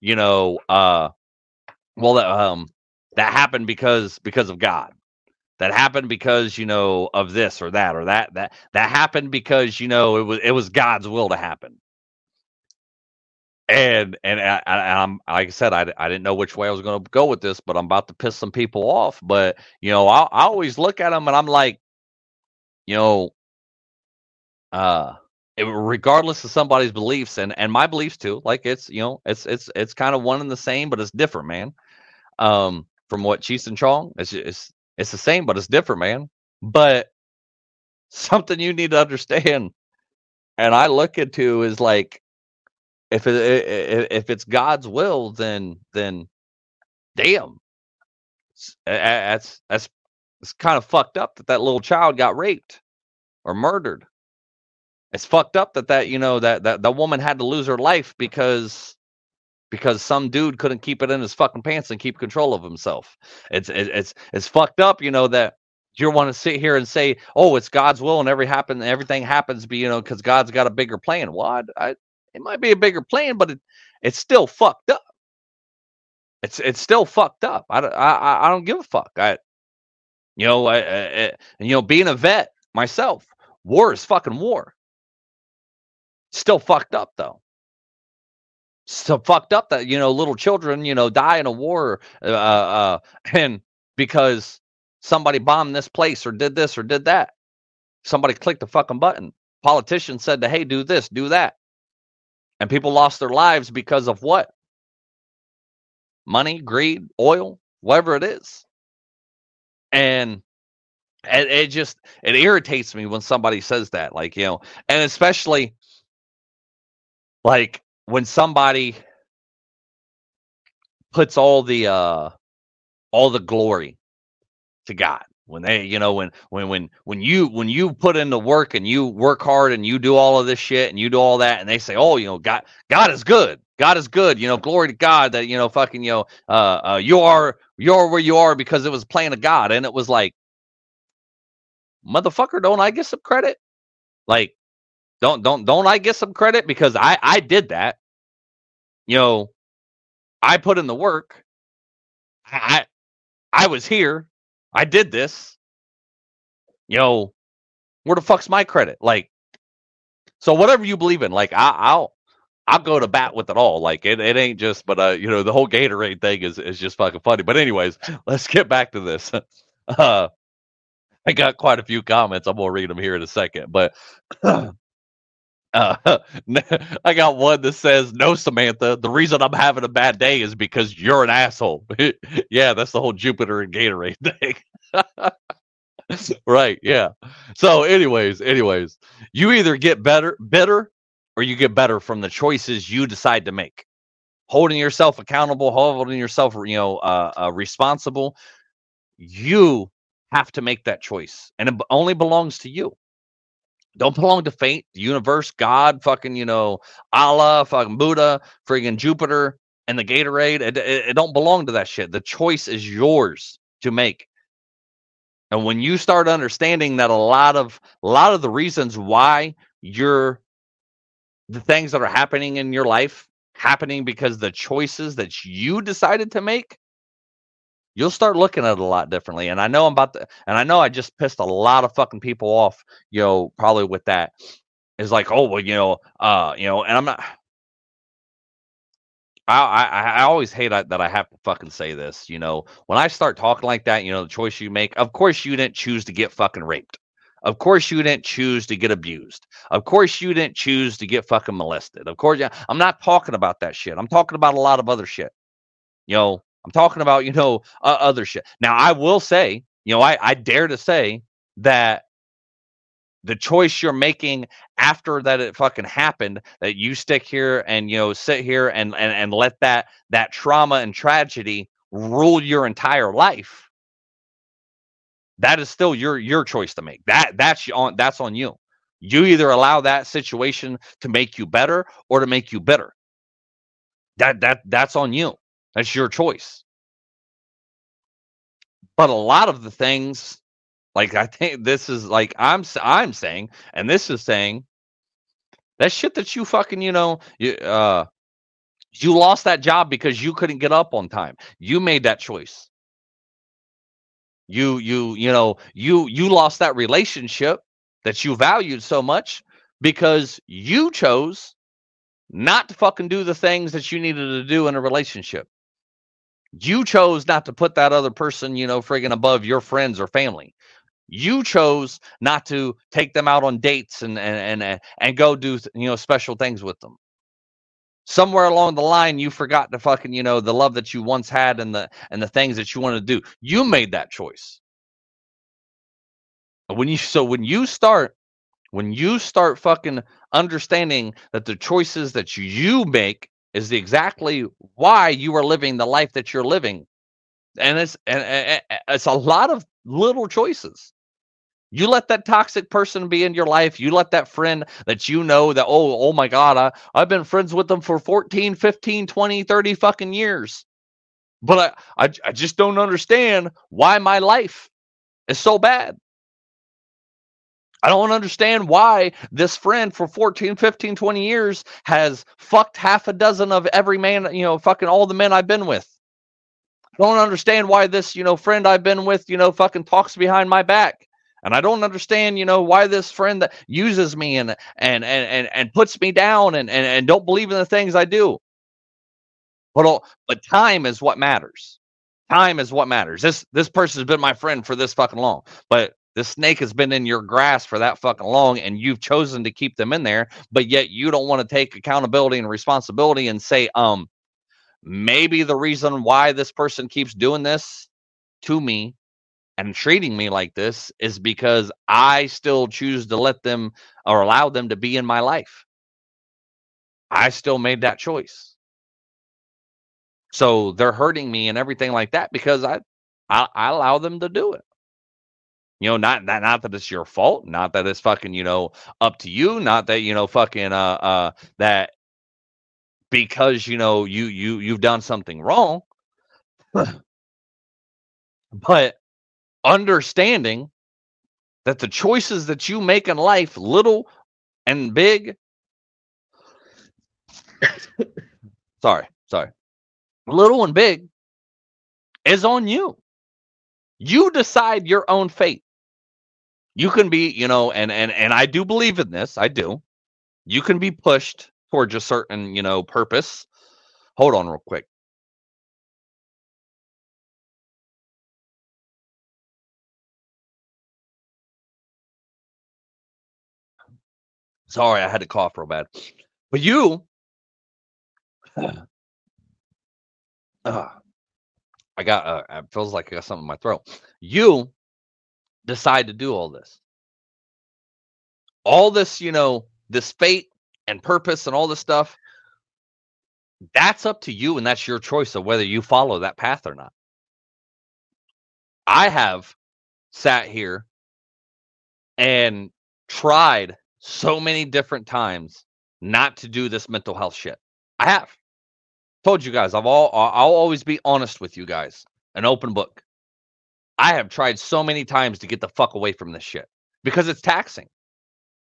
you know, uh, well, that, um, that happened because because of God. That happened because you know of this or that or that that that happened because you know it was it was God's will to happen. And and I, I, am like I said, I, I didn't know which way I was going to go with this, but I'm about to piss some people off. But you know, I, I always look at them and I'm like, you know, uh, regardless of somebody's beliefs and and my beliefs too like it's you know it's it's it's kind of one and the same but it's different man. Um from what Cheech and Chong it's it's it's the same but it's different man. But something you need to understand and I look into is like if it if it's God's will then then damn. That's that's it's kind of fucked up that that little child got raped or murdered it's fucked up that that you know that that the woman had to lose her life because because some dude couldn't keep it in his fucking pants and keep control of himself. It's it's it's fucked up, you know that you want to sit here and say, "Oh, it's God's will and every happen everything happens," be you know because God's got a bigger plan. Well, I, I, it might be a bigger plan, but it it's still fucked up. It's it's still fucked up. I, don't I, I don't give a fuck. I you know I, I, you know being a vet myself, war is fucking war. Still fucked up though. So fucked up that you know little children you know die in a war, uh, uh, and because somebody bombed this place or did this or did that, somebody clicked the fucking button. Politicians said to hey do this do that, and people lost their lives because of what? Money, greed, oil, whatever it is, and it, it just it irritates me when somebody says that like you know and especially like when somebody puts all the uh all the glory to God when they you know when when when when you when you put in the work and you work hard and you do all of this shit and you do all that and they say oh you know God God is good. God is good. You know glory to God that you know fucking you know uh, uh you are you are where you are because it was playing of God. And it was like motherfucker don't I get some credit? Like don't don't don't I get some credit because I I did that. You know, I put in the work. I I was here. I did this. You know, where the fuck's my credit? Like, so whatever you believe in, like I, I'll I'll go to bat with it all. Like it, it ain't just, but uh, you know, the whole Gatorade thing is is just fucking funny. But anyways, let's get back to this. Uh, I got quite a few comments. I'm gonna read them here in a second, but. I got one that says, "No, Samantha. The reason I'm having a bad day is because you're an asshole." yeah, that's the whole Jupiter and Gatorade thing. right? Yeah. So, anyways, anyways, you either get better, better, or you get better from the choices you decide to make. Holding yourself accountable, holding yourself, you know, uh, uh, responsible. You have to make that choice, and it only belongs to you don't belong to fate, the universe, God, fucking, you know, Allah, fucking Buddha, friggin' Jupiter, and the Gatorade. It, it, it, don't belong to that shit. The choice is yours to make. And when you start understanding that a lot of a lot of the reasons why you're the things that are happening in your life happening because the choices that you decided to make you'll start looking at it a lot differently. And I know I'm about to, and I know I just pissed a lot of fucking people off, you know, probably with that. Is like, oh well, you know, uh, you know, and I'm not. I, I, I always hate that I have to fucking say this. You know, when I start talking like that, you know, the choice you make. Of course, you didn't choose to get fucking raped. Of course, you didn't choose to get abused. Of course, you didn't choose to get fucking molested. Of course, I'm not talking about that shit. I'm talking about a lot of other shit. You know, I'm talking about, you know, uh, other shit. Now, I will say, you know, I, I dare to say that the choice you're making after that it fucking happened that you stick here and you know sit here and and, and let that that trauma and tragedy rule your entire life that is still your your choice to make. That that's on that's on you. You either allow that situation to make you better or to make you bitter. That that that's on you that's your choice. But a lot of the things, like I think this is like I'm I'm saying, and this is saying that shit that you fucking you know you uh you lost that job because you couldn't get up on time. You made that choice. You you you know you you lost that relationship that you valued so much because you chose not to fucking do the things that you needed to do in a relationship. You chose not to put that other person, you know, friggin' above your friends or family. You chose not to take them out on dates and and and and go do you know special things with them. Somewhere along the line, you forgot to fucking you know the love that you once had and the and the things that you want to do. You made that choice. When you so when you start when you start fucking understanding that the choices that you make is exactly why you are living the life that you're living. And it's and, it's a lot of little choices. You let that toxic person be in your life you let that friend that you know that oh oh my god I, i've been friends with them for 14 15 20 30 fucking years. But I, I i just don't understand why my life is so bad I don't don't why this friend for 14, 15, 20 years has fucked half a dozen of every man, you know, fucking all the men I've been with. I don't understand why this, you know, friend I've been with, you know, fucking talks behind my back. And I don't understand, you know, why this friend that uses me and and and and, and puts me down and, and and don't believe in the things I do. But but time is what matters. Time is what matters. This this person's been my friend for this fucking long. But the snake has been in your grass for that fucking long and you've chosen to keep them in there, but yet you don't want to take accountability and responsibility and say, um, maybe the reason why this person keeps doing this to me and treating me like this is because I still choose to let them or allow them to be in my life. I still made that choice. So they're hurting me and everything like that because I I, I allow them to do it. You know, not not not that it's your fault, not that it's fucking, you know, up to you, not that, you know, fucking uh uh that because you know you you you've done something wrong. but understanding that the choices that you make in life, little and big, sorry, sorry, little and big, is on you. You decide your own fate you can be, you know, and and and I do believe in this. I do. You can be pushed towards a certain, you know, purpose. Hold on real quick. Sorry, I had to cough real bad. But you, uh, I got, uh, it feels like I got something in my throat. You decide to do all this. All this, you know, this fate and purpose and all this stuff, that's up to you and that's your choice of whether you follow that path or not. I have sat here and tried so many different times not to do this mental health shit. I have told you guys I've all I'll always be honest with you guys, an open book. I have tried so many times to get the fuck away from this shit because it's taxing.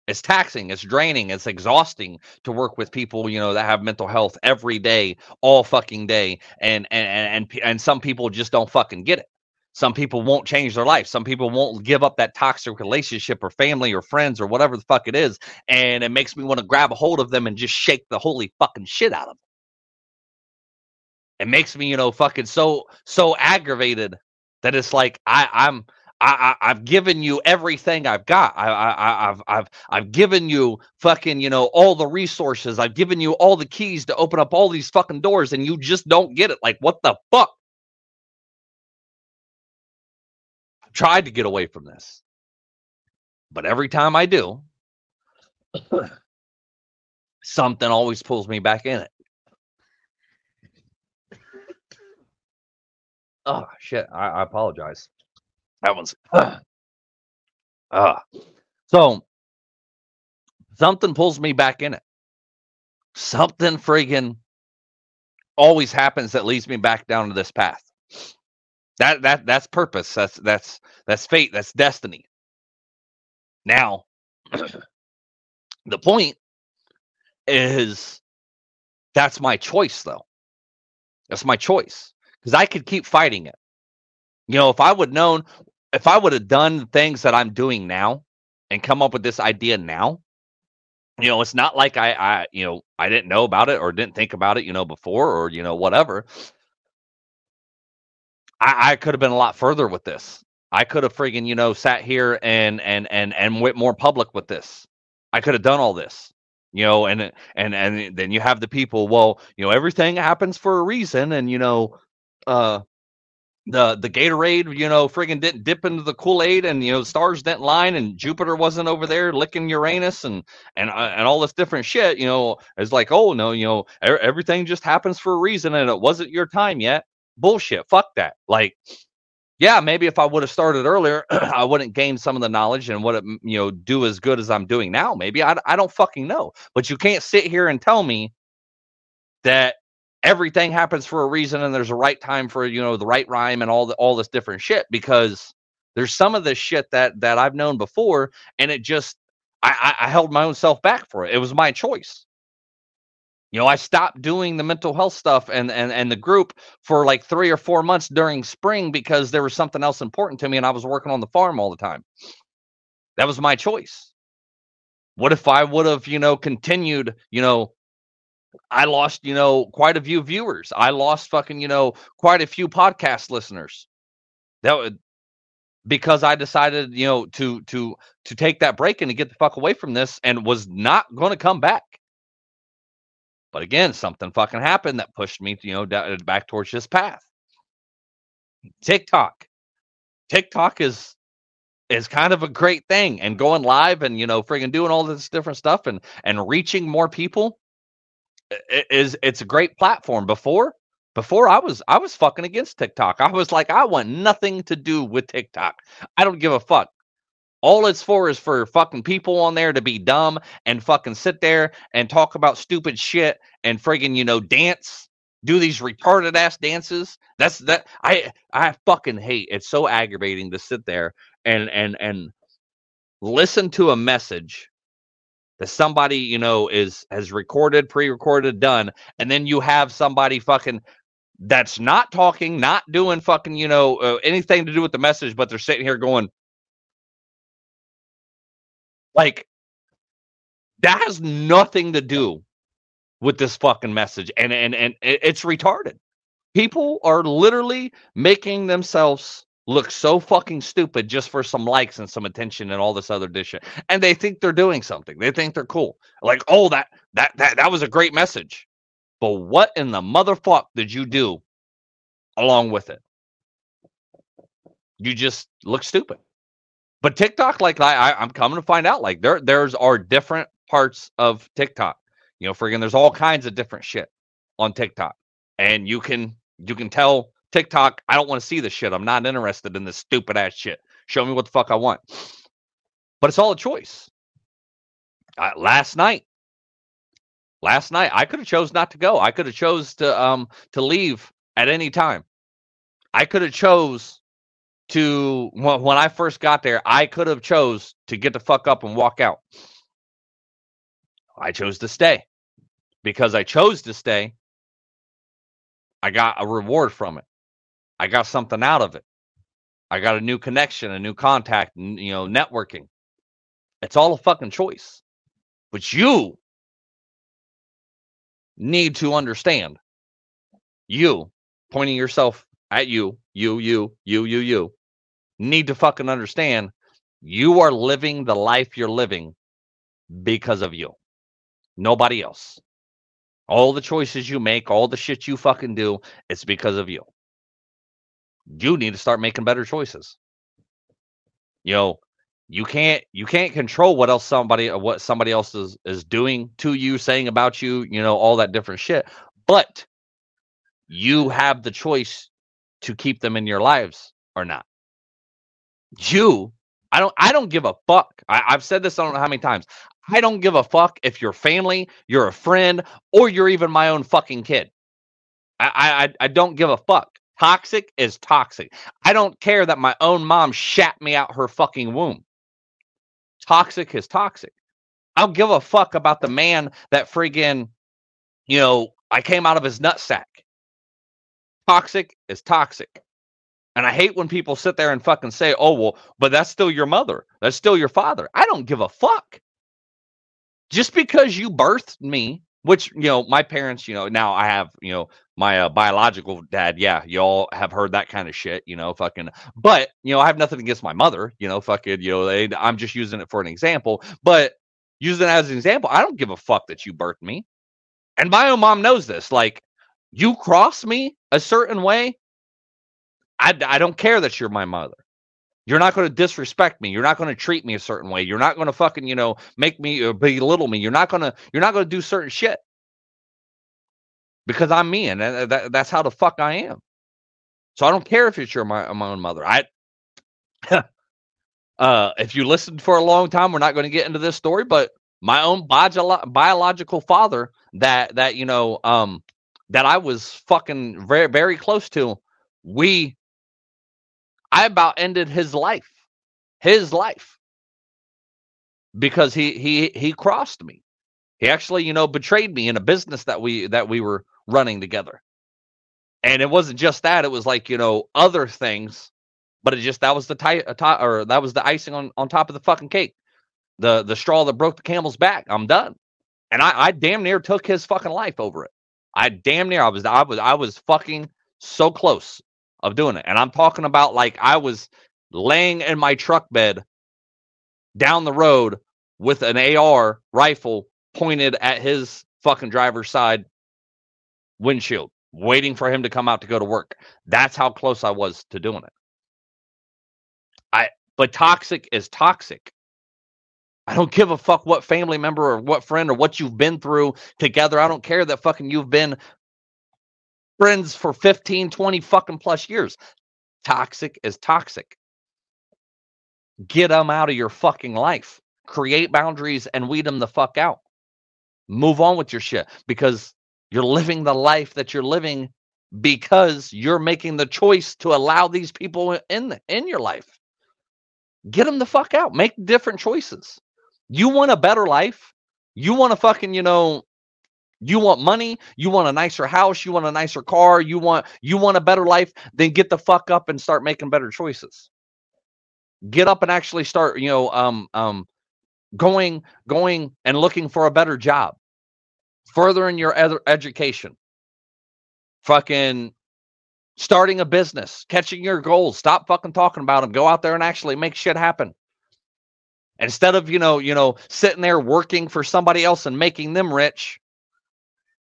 It's taxing, it's draining, it's exhausting to work with people, you know, that have mental health every day, all fucking day. And and and and some people just don't fucking get it. Some people won't change their life. Some people won't give up that toxic relationship or family or friends or whatever the fuck it is. And it makes me want to grab a hold of them and just shake the holy fucking shit out of them. It makes me, you know, fucking so so aggravated that it's like I, I'm I, I, have given you everything I've got. I, I, I've, I've, I've given you fucking, you know, all the resources. I've given you all the keys to open up all these fucking doors, and you just don't get it. Like, what the fuck? i tried to get away from this. But every time I do, something always pulls me back in it. Oh shit! I, I apologize. That one's ah. uh. so something pulls me back in it. Something friggin' always happens that leads me back down to this path. That that that's purpose. That's that's that's fate. That's destiny. Now, the point is that's my choice though. That's my choice because I could keep fighting it. You know, if I would known, if I would have done things that I'm doing now and come up with this idea now, you know, it's not like I, I, you know, I didn't know about it or didn't think about it, you know, before or you know whatever. I, I could have been a lot further with this. I could have friggin', you know, sat here and and and and went more public with this. I could have done all this, you know, and and and then you have the people. Well, you know, everything happens for a reason, and you know, uh, the the Gatorade, you know, friggin' didn't dip into the Kool Aid, and you know, stars didn't line, and Jupiter wasn't over there licking Uranus, and and uh, and all this different shit. You know, it's like, oh no, you know, everything just happens for a reason, and it wasn't your time yet bullshit. Fuck that. Like, yeah, maybe if I would have started earlier, I wouldn't gain some of the knowledge and would you know do as good as I'm doing now. Maybe I I don't fucking know. But you can't sit here and tell me that everything happens for a reason and there's a right time for you know the right rhyme and all the all this different shit because there's some of this shit that that I've known before and it just I, I held my own self back for it. It was my choice. You know, I stopped doing the mental health stuff and and and the group for like 3 or 4 months during spring because there was something else important to me and I was working on the farm all the time. That was my choice. What if I would have, you know, continued, you know, I lost, you know, quite a few viewers. I lost fucking, you know, quite a few podcast listeners. That would because I decided, you know, to to to take that break and to get the fuck away from this and was not going to come back. But again, something fucking happened that pushed me, you know, uh, back towards this path. TikTok. TikTok is is kind of a great thing and going live and you know friggin' doing all this different stuff and and reaching more people is it's a great platform before before i was i was fucking against tiktok i was like i want nothing to do with tiktok i don't give a fuck all it's for is for fucking people on there to be dumb and fucking sit there and talk about stupid shit and friggin', you know, dance, do these retarded ass dances. That's that I I fucking hate. It's so aggravating to sit there and and and listen to a message that somebody, you know, is has recorded, pre-recorded, done, and then you have somebody fucking that's not talking, not doing fucking, you know, uh, anything to do with the message, but they're sitting here going, Like that has nothing to do with this fucking message and and and it's retarded. People are literally making themselves look so fucking stupid just for some likes and some attention and all this other dish shit. and they think they're doing something. They think they're cool. Like oh that that that, that was a great message. But what in the motherfuck did you do along with it? You just look stupid. But tiktok like i, I i'm coming to find out like there there's are different parts of tiktok. You know friggin there's all kinds of different shit on tiktok. And you can you can tell tiktok i don't want to see this shit. I'm not interested in this stupid ass shit. Show me what the fuck i want. But it's all a choice. Uh, last night last night i could have chose not to go. I could have chose to um to leave at any time. I could have chose to when, when i first got there i could have chose to get the fuck up and walk out. I chose to stay. Because i chose to stay i got a reward from it i got something out of it i got a new connection a new contact you know networking it's all a fucking choice but you need to understand you pointing yourself at you, you, you, you, you, you, need to fucking understand you are living the life you're living because of you. Nobody else. All the choices you make, all the shit you fucking do, it's because of you. You need to start making better choices. You know, you can't you can't control what else somebody uh, what somebody else is is doing to you saying about you you know all that different shit but you have the choice to keep them in your lives or not. You i don't i don't give a fuck I, i've said this i don't know how many times i don't give a fuck if you're family you're a friend or you're even my own fucking kid. I i I don't give a fuck toxic is toxic i don't care that my own mom shat me out her fucking womb toxic is toxic. I don't give a fuck about the man that friggin', you know, I came out of his nutsack. Toxic is toxic. And I hate when people sit there and fucking say, oh, well, but that's still your mother. That's still your father. I don't give a fuck. Just because you birthed me, which, you know, my parents, you know, now I have, you know, my uh, biological dad, yeah, y'all have heard that kind of shit, you know, fucking. But you know, I have nothing against my mother, you know, fucking, you know, they, I'm just using it for an example. But using it as an example, I don't give a fuck that you birthed me, and my own mom knows this. Like, you cross me a certain way, I I don't care that you're my mother. You're not going to disrespect me. You're not going to treat me a certain way. You're not going to fucking, you know, make me uh, belittle me. You're not going to you're not going to do certain shit because I'm me and that, that, that's how the fuck I am. So I don't care if it's your my, my own mother. I uh if you listened for a long time, we're not going to get into this story, but my own biolo- biological father that that you know um that I was fucking very very close to, we I about ended his life. His life. Because he he he crossed me. He actually, you know, betrayed me in a business that we that we were running together. And it wasn't just that; it was like you know other things. But it just that was the tie, uh, or that was the icing on on top of the fucking cake. The the straw that broke the camel's back. I'm done. And I I damn near took his fucking life over it. I damn near I was I was I was fucking so close of doing it. And I'm talking about like I was laying in my truck bed down the road with an AR rifle pointed at his fucking driver's side windshield, waiting for him to come out to go to work. That's how close I was to doing it. I but toxic is toxic. I don't give a fuck what family member or what friend or what you've been through together. I don't care that fucking you've been friends for 15, 20 fucking plus years. Toxic is toxic. Get them out of your fucking life. Create boundaries and weed them the fuck out. Move on with your shit because you're living the life that you're living because you're making the choice to allow these people in in your life. Get them the fuck out. Make different choices. You want a better life? You want to fucking, you know, you want money, you want a nicer house, you want a nicer car, you want you want a better life, then get the fuck up and start making better choices. Get up and actually start, you know, um um going going and looking for a better job. Furthering your ed- education, fucking starting a business, catching your goals. Stop fucking talking about them. Go out there and actually make shit happen. Instead of, you know, you know, sitting there working for somebody else and making them rich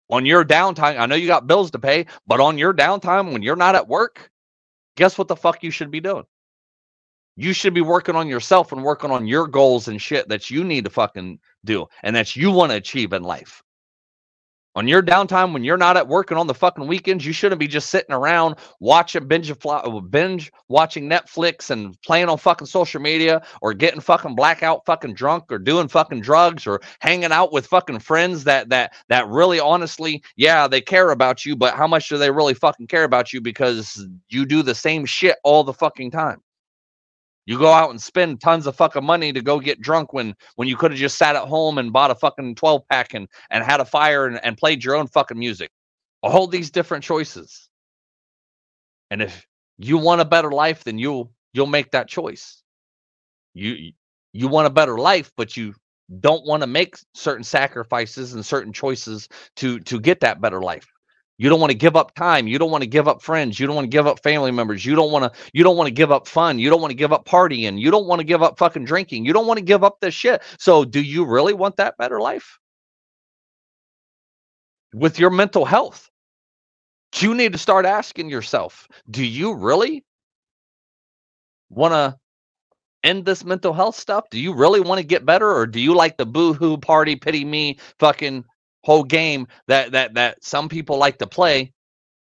on your downtime. I know you got bills to pay, but on your downtime when you're not at work, guess what the fuck you should be doing? You should be working on yourself and working on your goals and shit that you need to fucking do and that you want to achieve in life on your downtime when you're not at work and on the fucking weekends, you shouldn't be just sitting around watching binge uh, binge watching Netflix and playing on fucking social media or getting fucking blackout fucking drunk or doing fucking drugs or hanging out with fucking friends that that that really honestly, yeah, they care about you, but how much do they really fucking care about you because you do the same shit all the fucking time? You go out and spend tons of fucking money to go get drunk when when you could have just sat at home and bought a fucking 12 pack and, and had a fire and, and played your own fucking music. All these different choices. And if you want a better life, then you'll you'll make that choice. You you want a better life, but you don't want to make certain sacrifices and certain choices to to get that better life. You don't want to give up time. You don't want to give up friends. You don't want to give up family members. You don't want to you don't want to give up fun. You don't want to give up partying. You don't want to give up fucking drinking. You don't want to give up this shit. So do you really want that better life? With your mental health. You need to start asking yourself, do you really want to end this mental health stuff? Do you really want to get better or do you like the boo-hoo party pity me fucking whole game that that that some people like to play.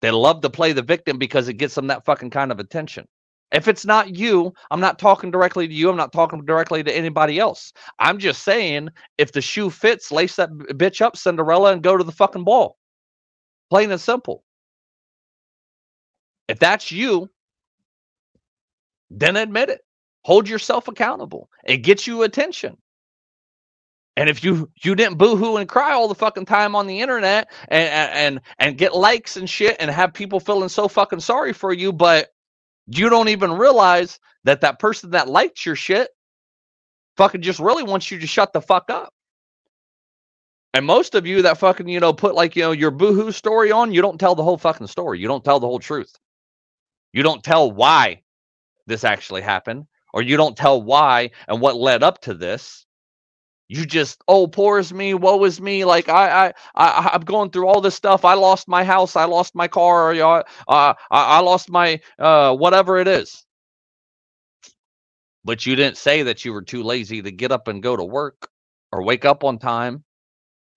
They love to play the victim because it gets them that fucking kind of attention. If it's not you, I'm not talking directly to you. I'm not talking directly to anybody else. I'm just saying, if the shoe fits, lace that bitch up, Cinderella, and go to the fucking ball. Plain and simple. If that's you, then admit it. Hold yourself accountable. It gets you attention. And if you you didn't boohoo and cry all the fucking time on the internet and and and get likes and shit and have people feeling so fucking sorry for you, but you don't even realize that that person that liked your shit fucking just really wants you to shut the fuck up. And most of you that fucking you know put like you know your boohoo story on, you don't tell the whole fucking story. You don't tell the whole truth. You don't tell why this actually happened, or you don't tell why and what led up to this you just oh poor is me woe is me like I, I i i'm going through all this stuff i lost my house i lost my car uh, I, I lost my uh whatever it is. But you didn't say that you were too lazy to get up and go to work or wake up on time.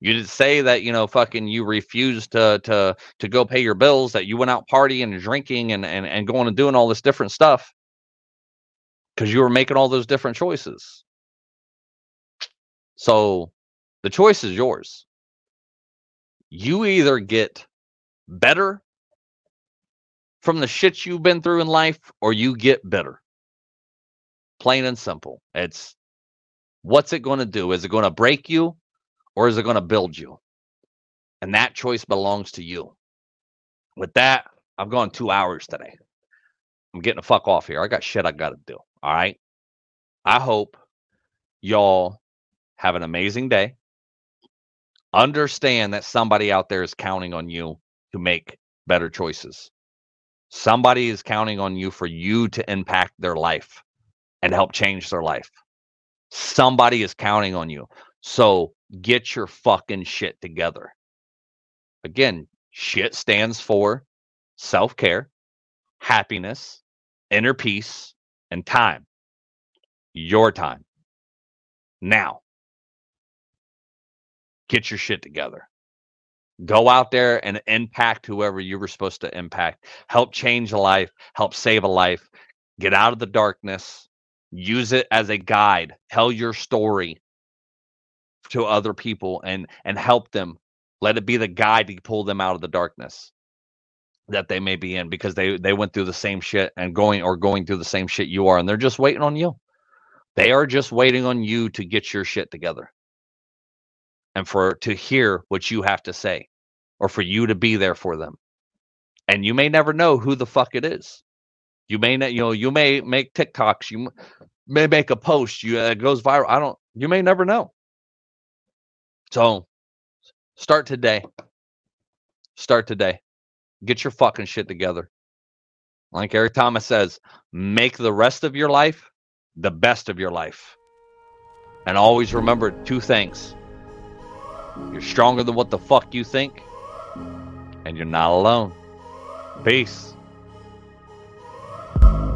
You didn't say that you know fucking you refused to to to go pay your bills that you went out partying and drinking and and, and going and doing all this different stuff because you were making all those different choices so the choice is yours. You either get better from the shit you've been through in life or you get better. Plain and simple. It's what's it going to do? Is it going to break you or is it going to build you? And that choice belongs to you. With that, I've gone two hours today. I'm getting the fuck off here. I got shit I got to do. All right. I hope y'all have an amazing day. Understand that somebody out there is counting on you to make better choices. Somebody is counting on you for you to impact their life and help change their life. Somebody is counting on you. So get your fucking shit together. Again, shit stands for self care, happiness, inner peace, and time. Your time. Now, get your shit together. Go out there and impact whoever you were supposed to impact. Help change a life, help save a life. Get out of the darkness. Use it as a guide. Tell your story to other people and and help them. Let it be the guide to pull them out of the darkness that they may be in because they they went through the same shit and going or going through the same shit you are and they're just waiting on you. They are just waiting on you to get your shit together and for to hear what you have to say or for you to be there for them. And you may never know who the fuck it is. You may not, you know, you may make TikToks, you may make a post, you uh, goes viral. I don't, you may never know. So Start today. Start today. Get your fucking shit together. Like Eric Thomas says, make the rest of your life the best of your life. And always remember two things you're stronger than what the fuck you think, and you're not alone. Peace.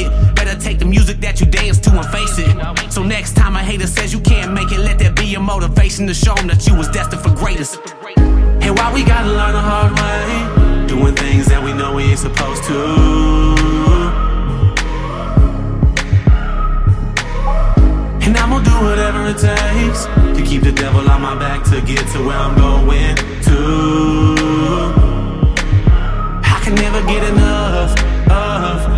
it. Better take the music that you dance to and face it. So next time a hater says you can't make it, let that be your motivation to show them that you was destined for greatness. And why we gotta learn the hard way, doing things that we know we ain't supposed to. And I'm gonna do whatever it takes to keep the devil on my back to get to where I'm going to. I can never get enough of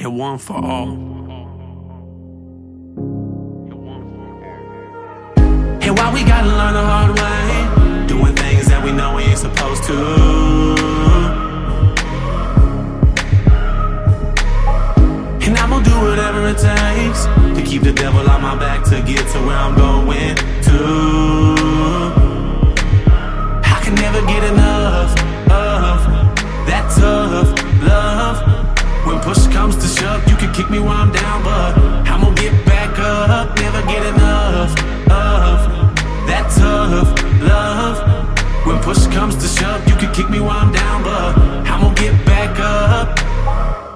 and one for all. And why we gotta learn the hard way, doing things that we know we ain't supposed to. And I'm gonna do whatever it takes to keep the devil on my back to get to where I'm going to. I can never get enough of that tough love. When push comes to shove, you can kick me while I'm down, but I'ma get back up. Never get enough of that tough love. When push comes to shove, you can kick me while I'm down, but I'ma get back up.